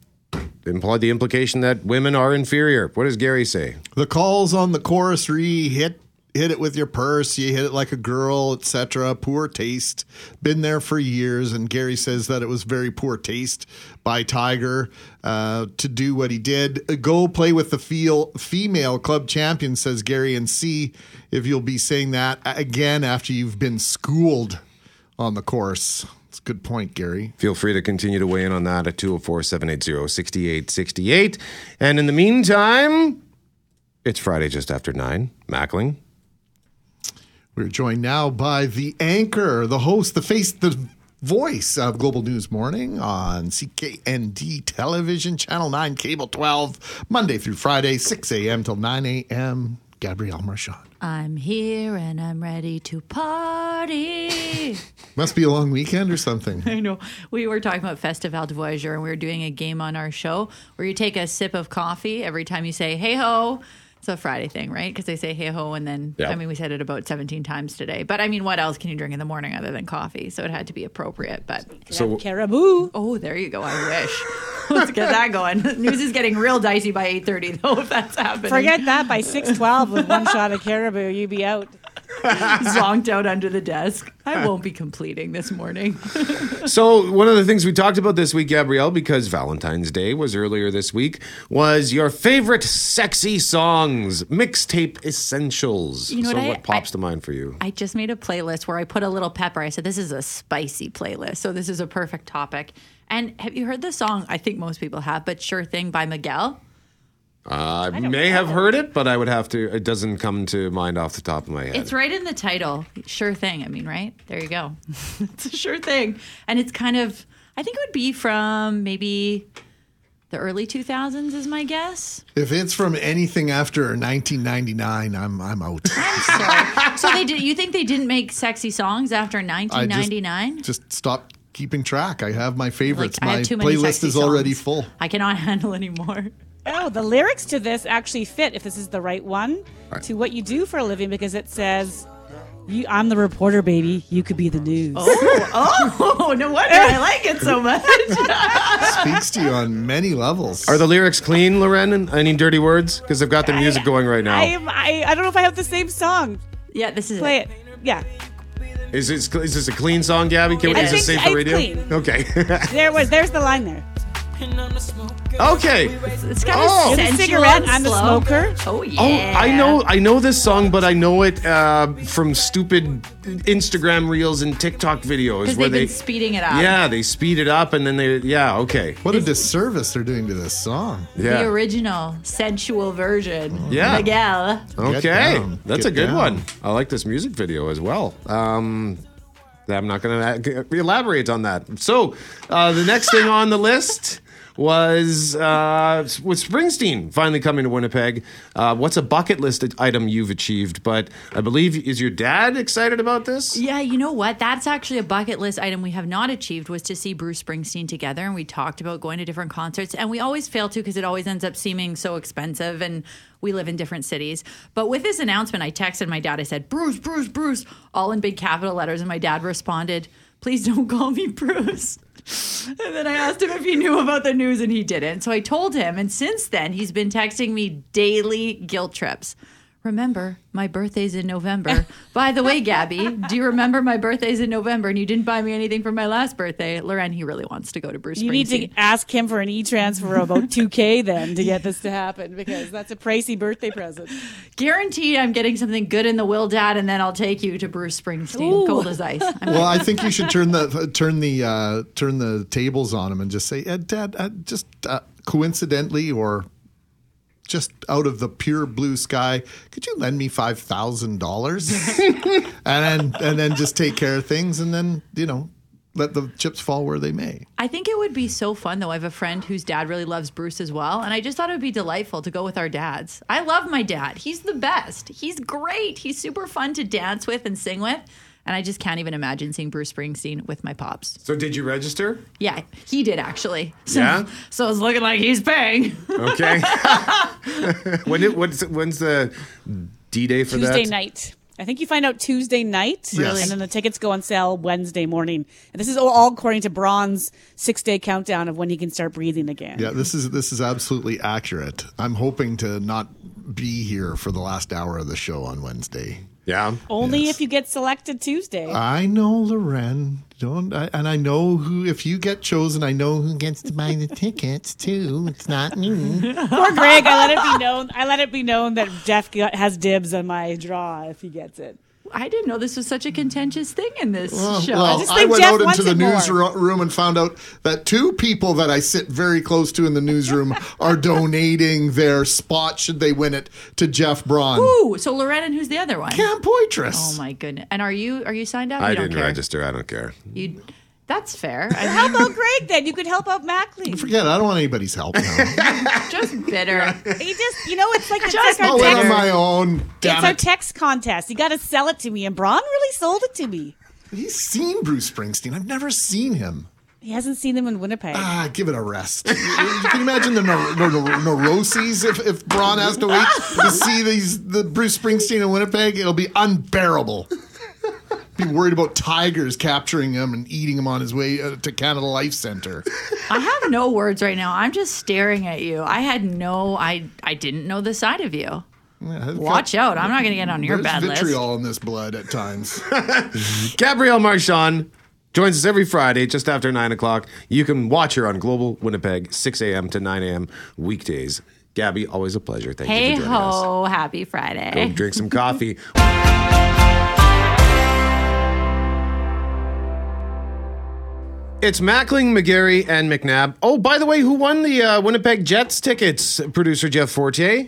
Imply the implication that women are inferior. What does Gary say? The calls on the chorus re hit hit it with your purse, you hit it like a girl, etc. Poor taste. Been there for years, and Gary says that it was very poor taste by Tiger uh, to do what he did. Go play with the feel, female club champion, says Gary, and see if you'll be saying that again after you've been schooled on the course. It's a good point, Gary. Feel free to continue to weigh in on that at 204 780 6868. And in the meantime, it's Friday just after 9. Mackling. We're joined now by the anchor, the host, the face, the voice of Global News Morning on CKND Television, Channel 9, Cable 12, Monday through Friday, 6 a.m. till 9 a.m. Gabrielle Marchand. I'm here and I'm ready to party. Must be a long weekend or something. I know. We were talking about Festival du Voyageur and we were doing a game on our show where you take a sip of coffee every time you say, hey ho. It's a Friday thing, right? Because they say hey ho, and then Yeah. I mean we said it about seventeen times today. But I mean, what else can you drink in the morning other than coffee? So it had to be appropriate. But So- caribou. Oh, there you go. I wish. Let's get that going. News is getting real dicey by eight thirty, though. If that's happening, Forget that. By six twelve with one shot of caribou, you be out. zonked out under the desk. I won't be completing this morning. So one of the things we talked about this week, Gabrielle, because Valentine's Day was earlier this week, was your favorite sexy songs, mixtape essentials. You know so what I- what pops to mind for you? I just made a playlist where I put a little pepper. I said, This is a spicy playlist. So this is a perfect topic. And have you heard the song? I think most people have, but Sure Thing by Miguel. Uh, I may have heard it, but I would have to. It doesn't come to mind off the top of my head. It's right in the title. Sure Thing. I mean, right? There you go. it's a sure thing. And it's kind of, I think it would be from maybe the early 2000s, is my guess. If it's from anything after 1999, I'm I'm out. Sorry. so they did, you think they didn't make sexy songs after I just- 1999? Just stop keeping track. I have my favorites. I have my too playlist sexy is already full. I cannot handle anymore. Oh, the lyrics to this actually fit, if this is the right one, to what you do for a living because it says, you, I'm the reporter, baby. You could be the news. Oh, oh, no wonder I like it so much. Speaks to you on many levels. Are the lyrics clean, Loren? Any dirty words? Because I've got the music going right now. I, am, I, I don't know if I have the same song. Yeah, this is Play it. Yeah. Is this, is this a clean song, Gabby? Can, I is this think safe for radio? clean. Okay. There was. There's the line there. Okay. It's kind Oh. of You're the sensual cigarette, and I'm the slow. smoker. Oh, yeah. Oh, I know, I know this song, but I know it uh, from stupid Instagram reels and TikTok videos where they've they, speeding it up. yeah, they speed it up and then they, yeah, okay, What a disservice they're doing to this song. Yeah. The original sensual version. Yeah. Miguel. okay, that's Get a good down. one. I like this music video as well. Um, I'm not going to elaborate on that. So, uh, the next thing on the list was uh, with Springsteen finally coming to Winnipeg. Uh, what's a bucket list item you've achieved? But I believe is your dad excited about this? Yeah, you know what? That's actually a bucket list item we have not achieved was to see Bruce Springsteen together. And we talked about going to different concerts. And we always fail to because it always ends up seeming so expensive and we live in different cities. But with this announcement, I texted my dad. I said, Bruce, Bruce, Bruce, all in big capital letters. And my dad responded, please don't call me Bruce. And then I asked him if he knew about the news, and he didn't. So I told him, and since then, he's been texting me daily guilt trips. Remember, my birthday's in November. By the way, Gabby, do you remember my birthday's in November and you didn't buy me anything for my last birthday? Loren, he really wants to go to Bruce Springsteen. You need to ask him for an e-transfer of about 2K then to get this to happen because that's a pricey birthday present. Guaranteed I'm getting something good in the will, Dad, and then I'll take you to Bruce Springsteen, Ooh. cold as ice. I'm Well, I think you should turn the turn the uh, turn the tables on him and just say, "Dad, uh, just uh, coincidentally or just out of the pure blue sky, could you lend me five thousand dollars?" and then and then just take care of things, and then you know let the chips fall where they may. I think it would be so fun though. I have a friend whose dad really loves Bruce as well, and I just thought it would be delightful to go with our dads. I love my dad. He's the best. He's great. He's super fun to dance with and sing with. And I just can't even imagine seeing Bruce Springsteen with my pops. So did you register? Yeah, he did actually. So, Yeah? So it's looking like he's paying. Okay. when it when's when's the D day for Tuesday that? Tuesday night. I think you find out Tuesday night, Really? and then the tickets go on sale Wednesday morning. And this is all according to Braun's six-day countdown of when he can start breathing again. Yeah, this is this is absolutely accurate. I'm hoping to not be here for the last hour of the show on Wednesday. Yeah. Only if you get selected Tuesday. I know, Loren. Don't, I, and I know who. If you get chosen, I know who gets to buy the tickets too. It's not me. Poor Greg. I let it be known. I let it be known that Jeff has dibs on my draw if he gets it. I didn't know this was such a contentious thing in this Well, show. well, just I went Jeff out into the newsroom and found out that two people that I sit very close to in the newsroom are donating their spot should they win it to Jeff Braun. Ooh, so Loretta, and who's the other one? Cam Poitras. Oh my goodness! And are you are you signed up? I You don't didn't care. register. I don't care. You That's fair. I How mean, about Greg then? You could help out Mackley. Forget it. I don't want anybody's help now. just bitter. You just, you know, it's like it's Just like I'll our win on text. my own. It's Damn our it. text contest. You got to sell it to me, and Braun really sold it to me. He's seen Bruce Springsteen. I've never seen him. He hasn't seen them in Winnipeg. Ah, give it a rest. you can you imagine the neur- neur- neur- neuroses if, if Braun has to wait to see these the Bruce Springsteen in Winnipeg. It'll be unbearable. Be worried about tigers capturing him and eating him on his way uh, to Canada Life Center. I have no words right now. I'm just staring at you. I had no. I I didn't know the side of you. Yeah, Watch out! I'm not going to get on your There's bad list. vitriol in this blood at times. Gabrielle Marchand joins us every Friday just after 9 o'clock. You can watch her on Global Winnipeg, 6 a.m. to 9 a.m. weekdays. Gabby, always a pleasure. Thank Hey you for joining us. ho! Happy Friday. Go drink some coffee. It's Mackling, McGarry, and McNabb. Oh, by the way, who won the uh, Winnipeg Jets tickets? Producer Jeff Fortier.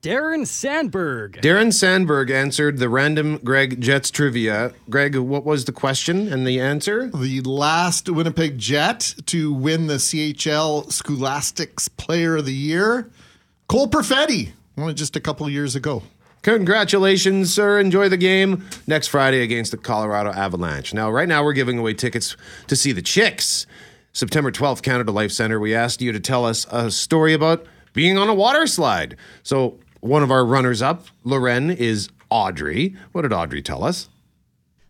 Darren Sandberg. Darren Sandberg answered the random Greg Jets trivia. Greg, what was the question and the answer? the last Winnipeg Jet to win the CHL Scholastics Player of the Year, Cole Perfetti, won it just a couple of years ago. Congratulations, sir. Enjoy the game next Friday against the Colorado Avalanche. Now, right now, we're giving away tickets to see the Chicks. September 12th, Canada Life Center. We asked you to tell us a story about being on a water slide. So, one of our runners up, Loren, is Audrey. What did Audrey tell us?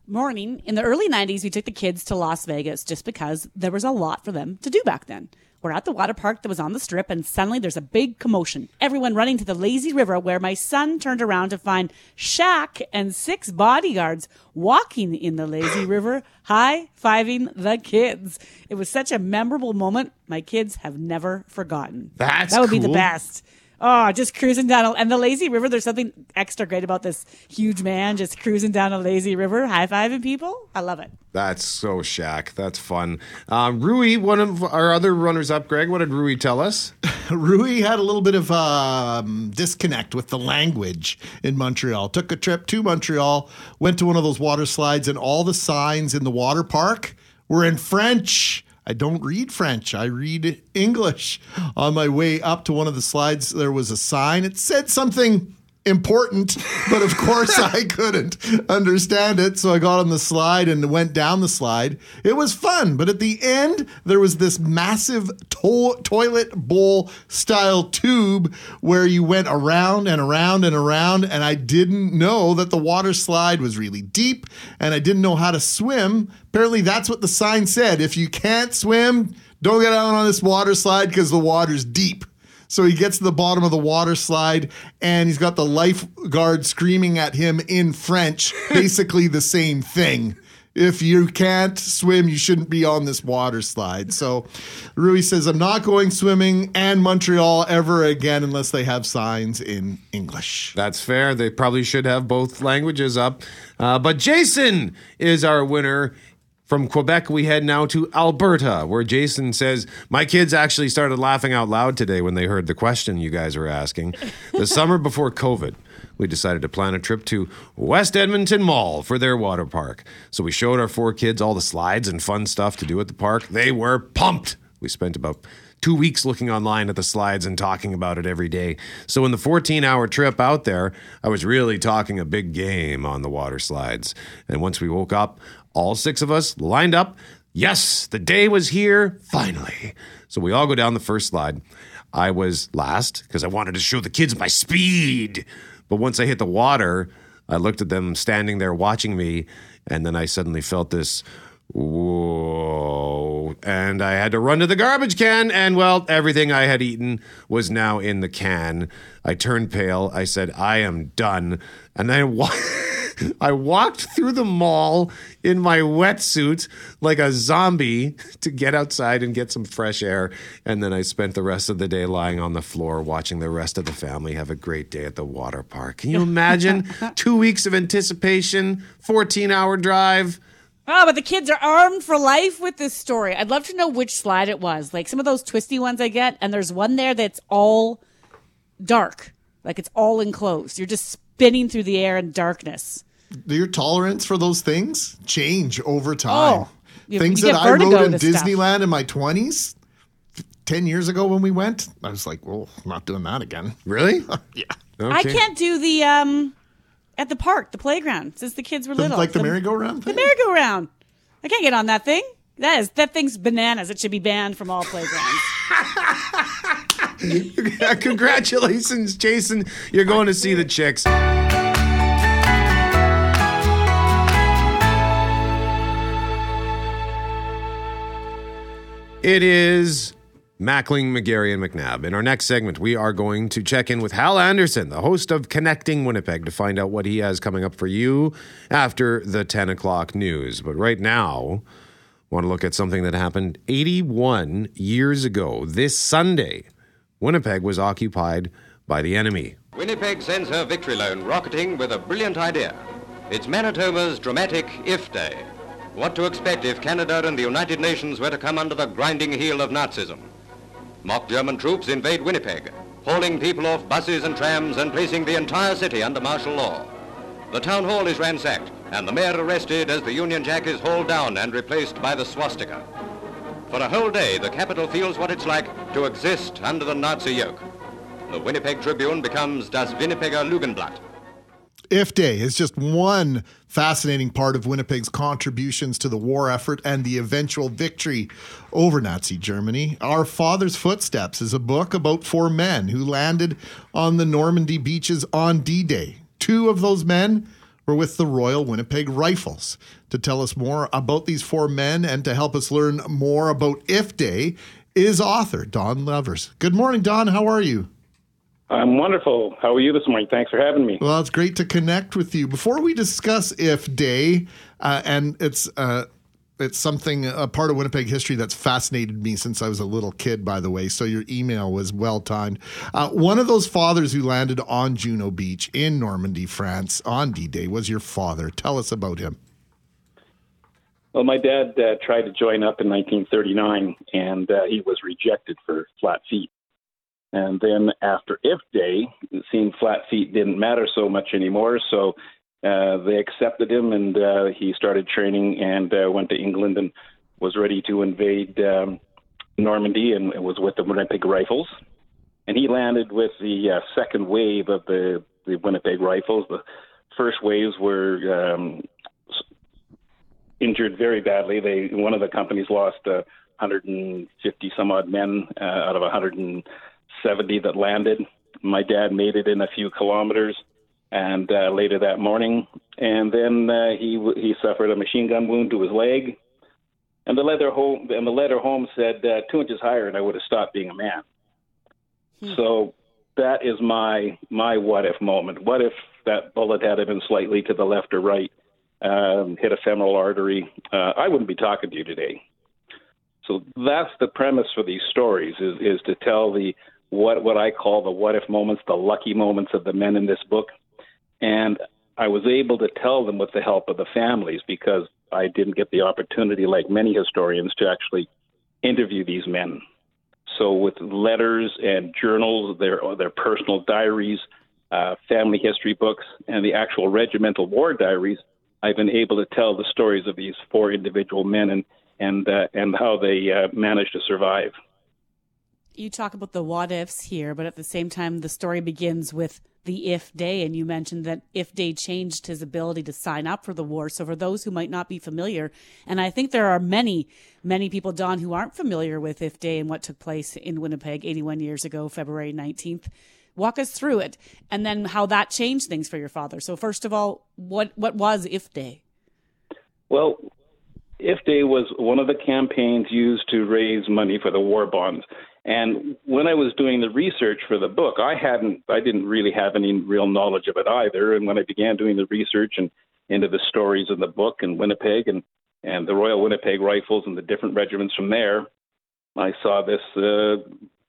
Morning. In the early 90s, we took the kids to Las Vegas just because there was a lot for them to do back then. We're at the water park that was on the strip, and suddenly there's a big commotion. Everyone running to the lazy river where my son turned around to find Shaq and six bodyguards walking in the lazy river, high fiving the kids. It was such a memorable moment my kids have never forgotten. That's That would be the best. Oh, just cruising down. And the lazy river, there's something extra great about this huge man just cruising down a lazy river, high fiving people. I love it. That's so Shaq. That's fun. Um, Rui, one of our other runners up, Greg, what did Rui tell us? Rui had a little bit of um, disconnect with the language in Montreal. Took a trip to Montreal, went to one of those water slides, and all the signs in the water park were in French. I don't read French. I read English. On my way up to one of the slides, there was a sign. It said something important, but of course I couldn't understand it. So I got on the slide and went down the slide. It was fun, but at the end, there was this massive to- toilet bowl style tube where you went around and around and around. And I didn't know that the water slide was really deep and I didn't know how to swim. Apparently, that's what the sign said. If you can't swim, don't get out on this water slide because the water's deep. So he gets to the bottom of the water slide and he's got the lifeguard screaming at him in French, basically the same thing. If you can't swim, you shouldn't be on this water slide. So Rui says, I'm not going swimming and Montreal ever again unless they have signs in English. That's fair. They probably should have both languages up. Uh, but Jason is our winner. From Quebec, we head now to Alberta, where Jason says, My kids actually started laughing out loud today when they heard the question you guys were asking. The summer before COVID, we decided to plan a trip to West Edmonton Mall for their water park. So we showed our four kids all the slides and fun stuff to do at the park. They were pumped. We spent about two weeks looking online at the slides and talking about it every day. So in the 14 hour trip out there, I was really talking a big game on the water slides. And once we woke up, all six of us lined up. Yes, the day was here, finally. So we all go down the first slide. I was last because I wanted to show the kids my speed. But once I hit the water, I looked at them standing there watching me, and then I suddenly felt this whoa. And I had to run to the garbage can, and well, everything I had eaten was now in the can. I turned pale. I said, I am done. And then wa- I walked through the mall in my wetsuit like a zombie to get outside and get some fresh air. And then I spent the rest of the day lying on the floor watching the rest of the family have a great day at the water park. Can you imagine? Two weeks of anticipation, 14 hour drive. Oh, but the kids are armed for life with this story. I'd love to know which slide it was. Like some of those twisty ones I get, and there's one there that's all dark. Like it's all enclosed. You're just spinning through the air in darkness. Your tolerance for those things change over time. Oh. You- Things you that I vertigo rode in to stuff. Disneyland in my 20s, 10 years ago when we went, I was like, well, I'm not doing that again. Really? yeah. I can't do the um at the park, the playground, since the kids were The- little. like the merry-go-round The merry-go-round. I can't get on that thing. That is that thing's bananas. It should be banned from all playgrounds. Congratulations, Jason. You're going to see the chicks. It is Mackling, McGarry, and McNabb. In our next segment, we are going to check in with Hal Anderson, the host of Connecting Winnipeg, to find out what he has coming up for you after the 10 o'clock news. But right now, want to look at something that happened 81 years ago. This Sunday, Winnipeg was occupied by the enemy. Winnipeg sends her victory loan rocketing with a brilliant idea. It's Manitoba's dramatic If Day. What to expect if Canada and the United Nations were to come under the grinding heel of Nazism. Mock German troops invade Winnipeg, hauling people off buses and trams and placing the entire city under martial law. The town hall is ransacked and the mayor arrested as the Union Jack is hauled down and replaced by the swastika. For a whole day, the capital feels what it's like to exist under the Nazi yoke. The Winnipeg Tribune becomes Das Winnipeger Lugenblatt. If Day is just one fascinating part of Winnipeg's contributions to the war effort and the eventual victory over Nazi Germany. Our Father's Footsteps is a book about four men who landed on the Normandy beaches on D Day. Two of those men were with the Royal Winnipeg Rifles. To tell us more about these four men and to help us learn more about If Day is author Don Levers. Good morning, Don. How are you? I'm wonderful. How are you this morning? Thanks for having me. Well, it's great to connect with you. Before we discuss If Day, uh, and it's uh, it's something a part of Winnipeg history that's fascinated me since I was a little kid. By the way, so your email was well timed. Uh, one of those fathers who landed on Juno Beach in Normandy, France, on D Day was your father. Tell us about him. Well, my dad uh, tried to join up in 1939, and uh, he was rejected for flat feet. And then after If Day, it seemed flat feet didn't matter so much anymore, so uh, they accepted him, and uh, he started training and uh, went to England and was ready to invade um, Normandy, and was with the Winnipeg Rifles. And he landed with the uh, second wave of the, the Winnipeg Rifles. The first waves were um, injured very badly. They one of the companies lost uh, 150 some odd men uh, out of 170 that landed. My dad made it in a few kilometers, and uh, later that morning, and then uh, he he suffered a machine gun wound to his leg. And the letter home and the letter home said uh, two inches higher, and I would have stopped being a man. So that is my my what if moment. What if that bullet had been slightly to the left or right? um, hit a femoral artery, uh, I wouldn't be talking to you today. So that's the premise for these stories: is is to tell the what what I call the what if moments, the lucky moments of the men in this book, and I was able to tell them with the help of the families because I didn't get the opportunity, like many historians, to actually interview these men. So with letters and journals, their their personal diaries, uh, family history books, and the actual regimental war diaries, I've been able to tell the stories of these four individual men and and uh, and how they uh, managed to survive. You talk about the what ifs here, but at the same time, the story begins with the if day. And you mentioned that if day changed his ability to sign up for the war. So, for those who might not be familiar, and I think there are many, many people, Don, who aren't familiar with if day and what took place in Winnipeg 81 years ago, February 19th. Walk us through it and then how that changed things for your father. So, first of all, what, what was if day? Well, If Day was one of the campaigns used to raise money for the war bonds. And when I was doing the research for the book, I hadn't, I didn't really have any real knowledge of it either. And when I began doing the research and into the stories in the book and Winnipeg and and the Royal Winnipeg Rifles and the different regiments from there, I saw this uh,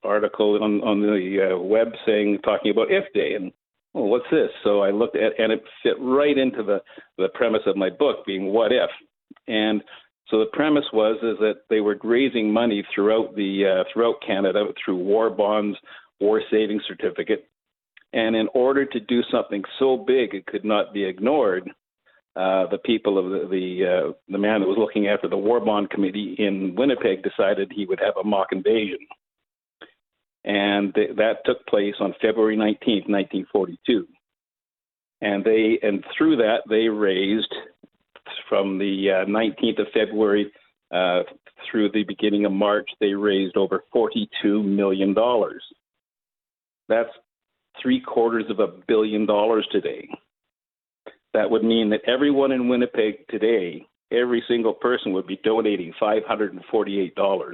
article on on the uh, web saying talking about If Day and well, what's this? So I looked at and it fit right into the the premise of my book being what if. And so the premise was is that they were raising money throughout the uh, throughout Canada through war bonds, war savings certificate, and in order to do something so big it could not be ignored, uh, the people of the the, uh, the man that was looking after the war bond committee in Winnipeg decided he would have a mock invasion, and th- that took place on February 19th, 1942. And they and through that they raised from the uh, 19th of February uh, through the beginning of March they raised over 42 million dollars. That's three quarters of a billion dollars today that would mean that everyone in Winnipeg today, every single person would be donating $548.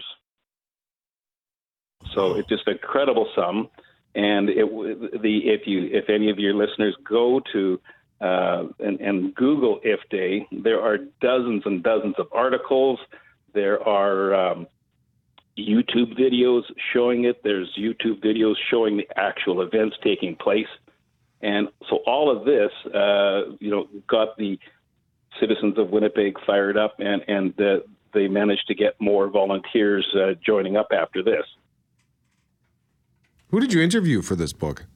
So it's just an incredible sum. And it, the if you if any of your listeners go to uh, and, and Google If Day, there are dozens and dozens of articles. There are um, YouTube videos showing it. There's YouTube videos showing the actual events taking place. And so all of this, uh, you know, got the citizens of Winnipeg fired up, and and uh, they managed to get more volunteers uh, joining up after this. Who did you interview for this book?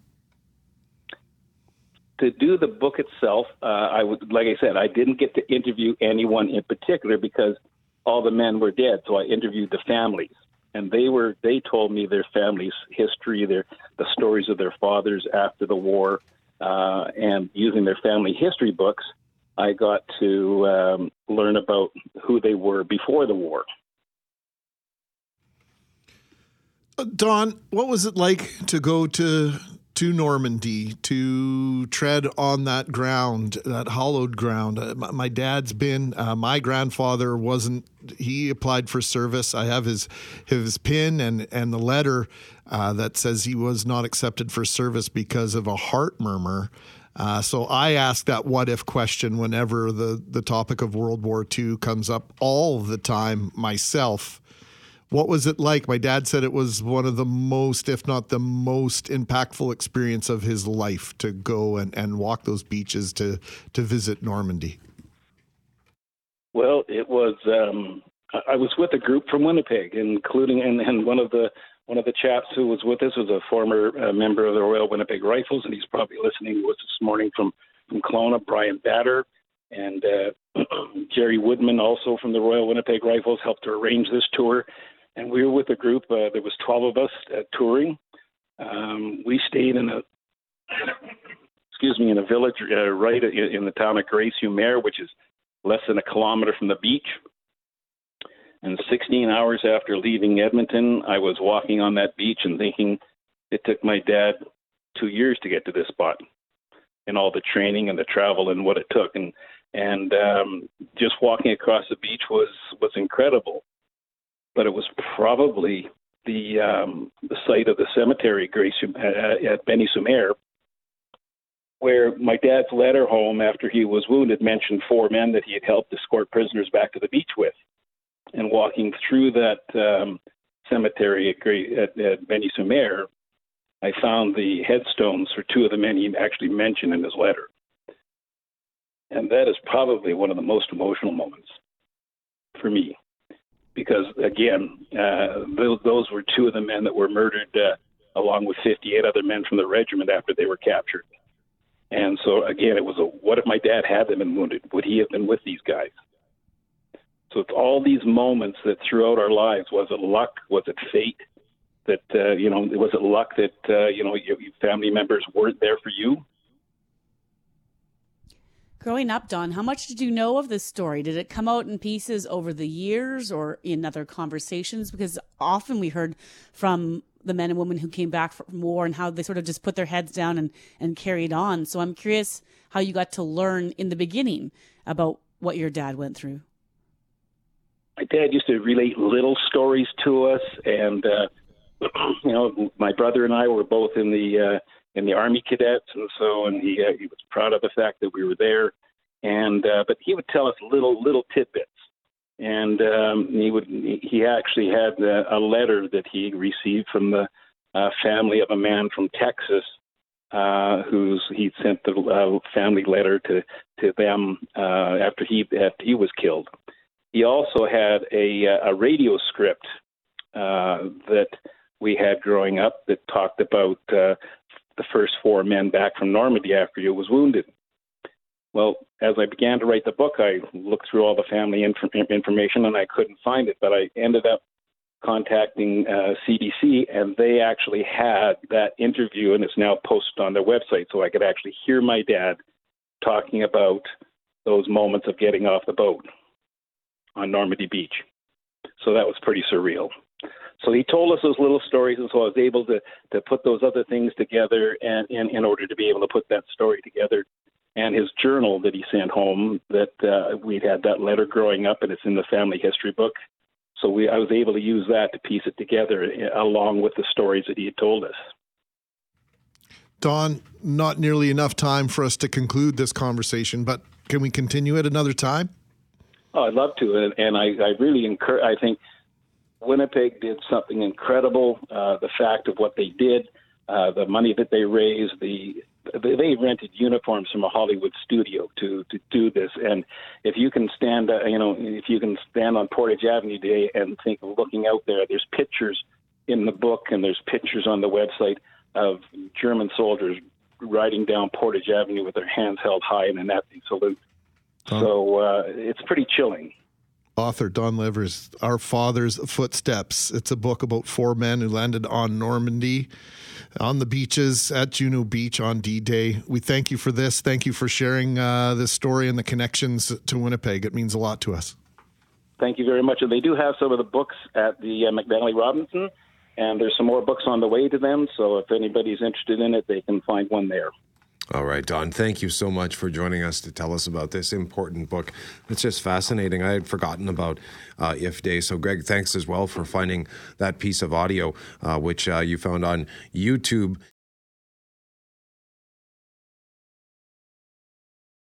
To do the book itself, uh, I would, like I said, I didn't get to interview anyone in particular because all the men were dead. So I interviewed the families, and they were they told me their family's history, their the stories of their fathers after the war, uh, and using their family history books, I got to um, learn about who they were before the war. Uh, Don, what was it like to go to to Normandy to tread on that ground, that hallowed ground? Uh, my, my, dad's been. Uh, my grandfather wasn't. He applied for service. I have his his pin and and the letter uh, that says he was not accepted for service because of a heart murmur. Uh, so I ask that what if question whenever the, the topic of World War II comes up all the time myself. What was it like? My dad said it was one of the most, if not the most impactful experience of his life to go and, and walk those beaches to, to visit Normandy. Well, it was. Um, I was with a group from Winnipeg, including and, and one of the one of the chaps who was with us was a former uh, member of the Royal Winnipeg Rifles, and he's probably listening to us this morning from from Kelowna. Brian Batter and uh, Jerry Woodman, also from the Royal Winnipeg Rifles, helped to arrange this tour. And we were with a group. Uh, there was 12 of us uh, touring. Um, we stayed in a excuse me in a village uh, right in the town of Graye-sur-Mer, which is less than a kilometer from the beach. And 16 hours after leaving Edmonton, I was walking on that beach and thinking it took my dad two years to get to this spot, and all the training and the travel and what it took, and and um, just walking across the beach was was incredible. But it was probably the um, the site of the cemetery, at Bény-sur-Mer, where my dad's letter home after he was wounded mentioned four men that he had helped escort prisoners back to the beach with and walking through that um, cemetery at, at, at Bény-sur-Mer, I found the headstones for two of the men he actually mentioned in his letter. And that is probably one of the most emotional moments for me. Because, again, uh, those, those were two of the men that were murdered uh, along with 58 other men from the regiment after they were captured. And so, again, it was a what if my dad had been wounded? Would he have been with these guys? So it's all these moments that throughout our lives was it luck? Was it fate? That uh, you know, was it luck that uh, you know your, your family members weren't there for you? Growing up, Don, how much did you know of this story? Did it come out in pieces over the years or in other conversations? Because often we heard from the men and women who came back from war and how they sort of just put their heads down and, and carried on. So I'm curious how you got to learn in the beginning about what your dad went through my dad used to relate little stories to us, and uh, you know, my brother and I were both in the uh, in the Army cadets, and so and he uh, he was proud of the fact that we were there, and uh, but he would tell us little little tidbits, and um, he would he actually had a, a letter that he received from the uh, family of a man from Texas uh, who's he sent the uh, family letter to to them uh, after he after he was killed, he also had a, uh, a radio script uh, that we had growing up that talked about uh, the first four men back from Normandy after he was wounded. Well, as I began to write the book, I looked through all the family inf- information and I couldn't find it, but I ended up contacting uh, CBC, and they actually had that interview, and it's now posted on their website, so I could actually hear my dad talking about those moments of getting off the boat on Normandy Beach. So that was pretty surreal. So he told us those little stories, and so I was able to to put those other things together, and in in order to be able to put that story together. And his journal that he sent home, that uh, we'd had that letter growing up, and it's in the family history book. So we, I was able to use that to piece it together uh, along with the stories that he had told us. Don, not nearly enough time for us to conclude this conversation, but can we continue at another time? Oh, I'd love to, and, and I, I really encourage. I think Winnipeg did something incredible. Uh, the fact of what they did, uh, the money that they raised, the they rented uniforms from a Hollywood studio to to do this. And if you can stand, uh, you know, if you can stand on Portage Avenue today and think of looking out there, there's pictures in the book and there's pictures on the website of German soldiers riding down Portage Avenue with their hands held high in a Nazi salute. So uh, it's pretty chilling. Author Don Levers, Our Father's Footsteps. It's a book about four men who landed on Normandy, on the beaches at Juno Beach on D Day. We thank you for this. Thank you for sharing uh, this story and the connections to Winnipeg. It means a lot to us. Thank you very much. And they do have some of the books at the uh, Robinson, and there's some more books on the way to them. So if anybody's interested in it, they can find one there. All right, Don, thank you so much for joining us to tell us about this important book. It's just fascinating. I had forgotten about uh, If Day. So, Greg, thanks as well for finding that piece of audio, uh, which uh, you found on YouTube.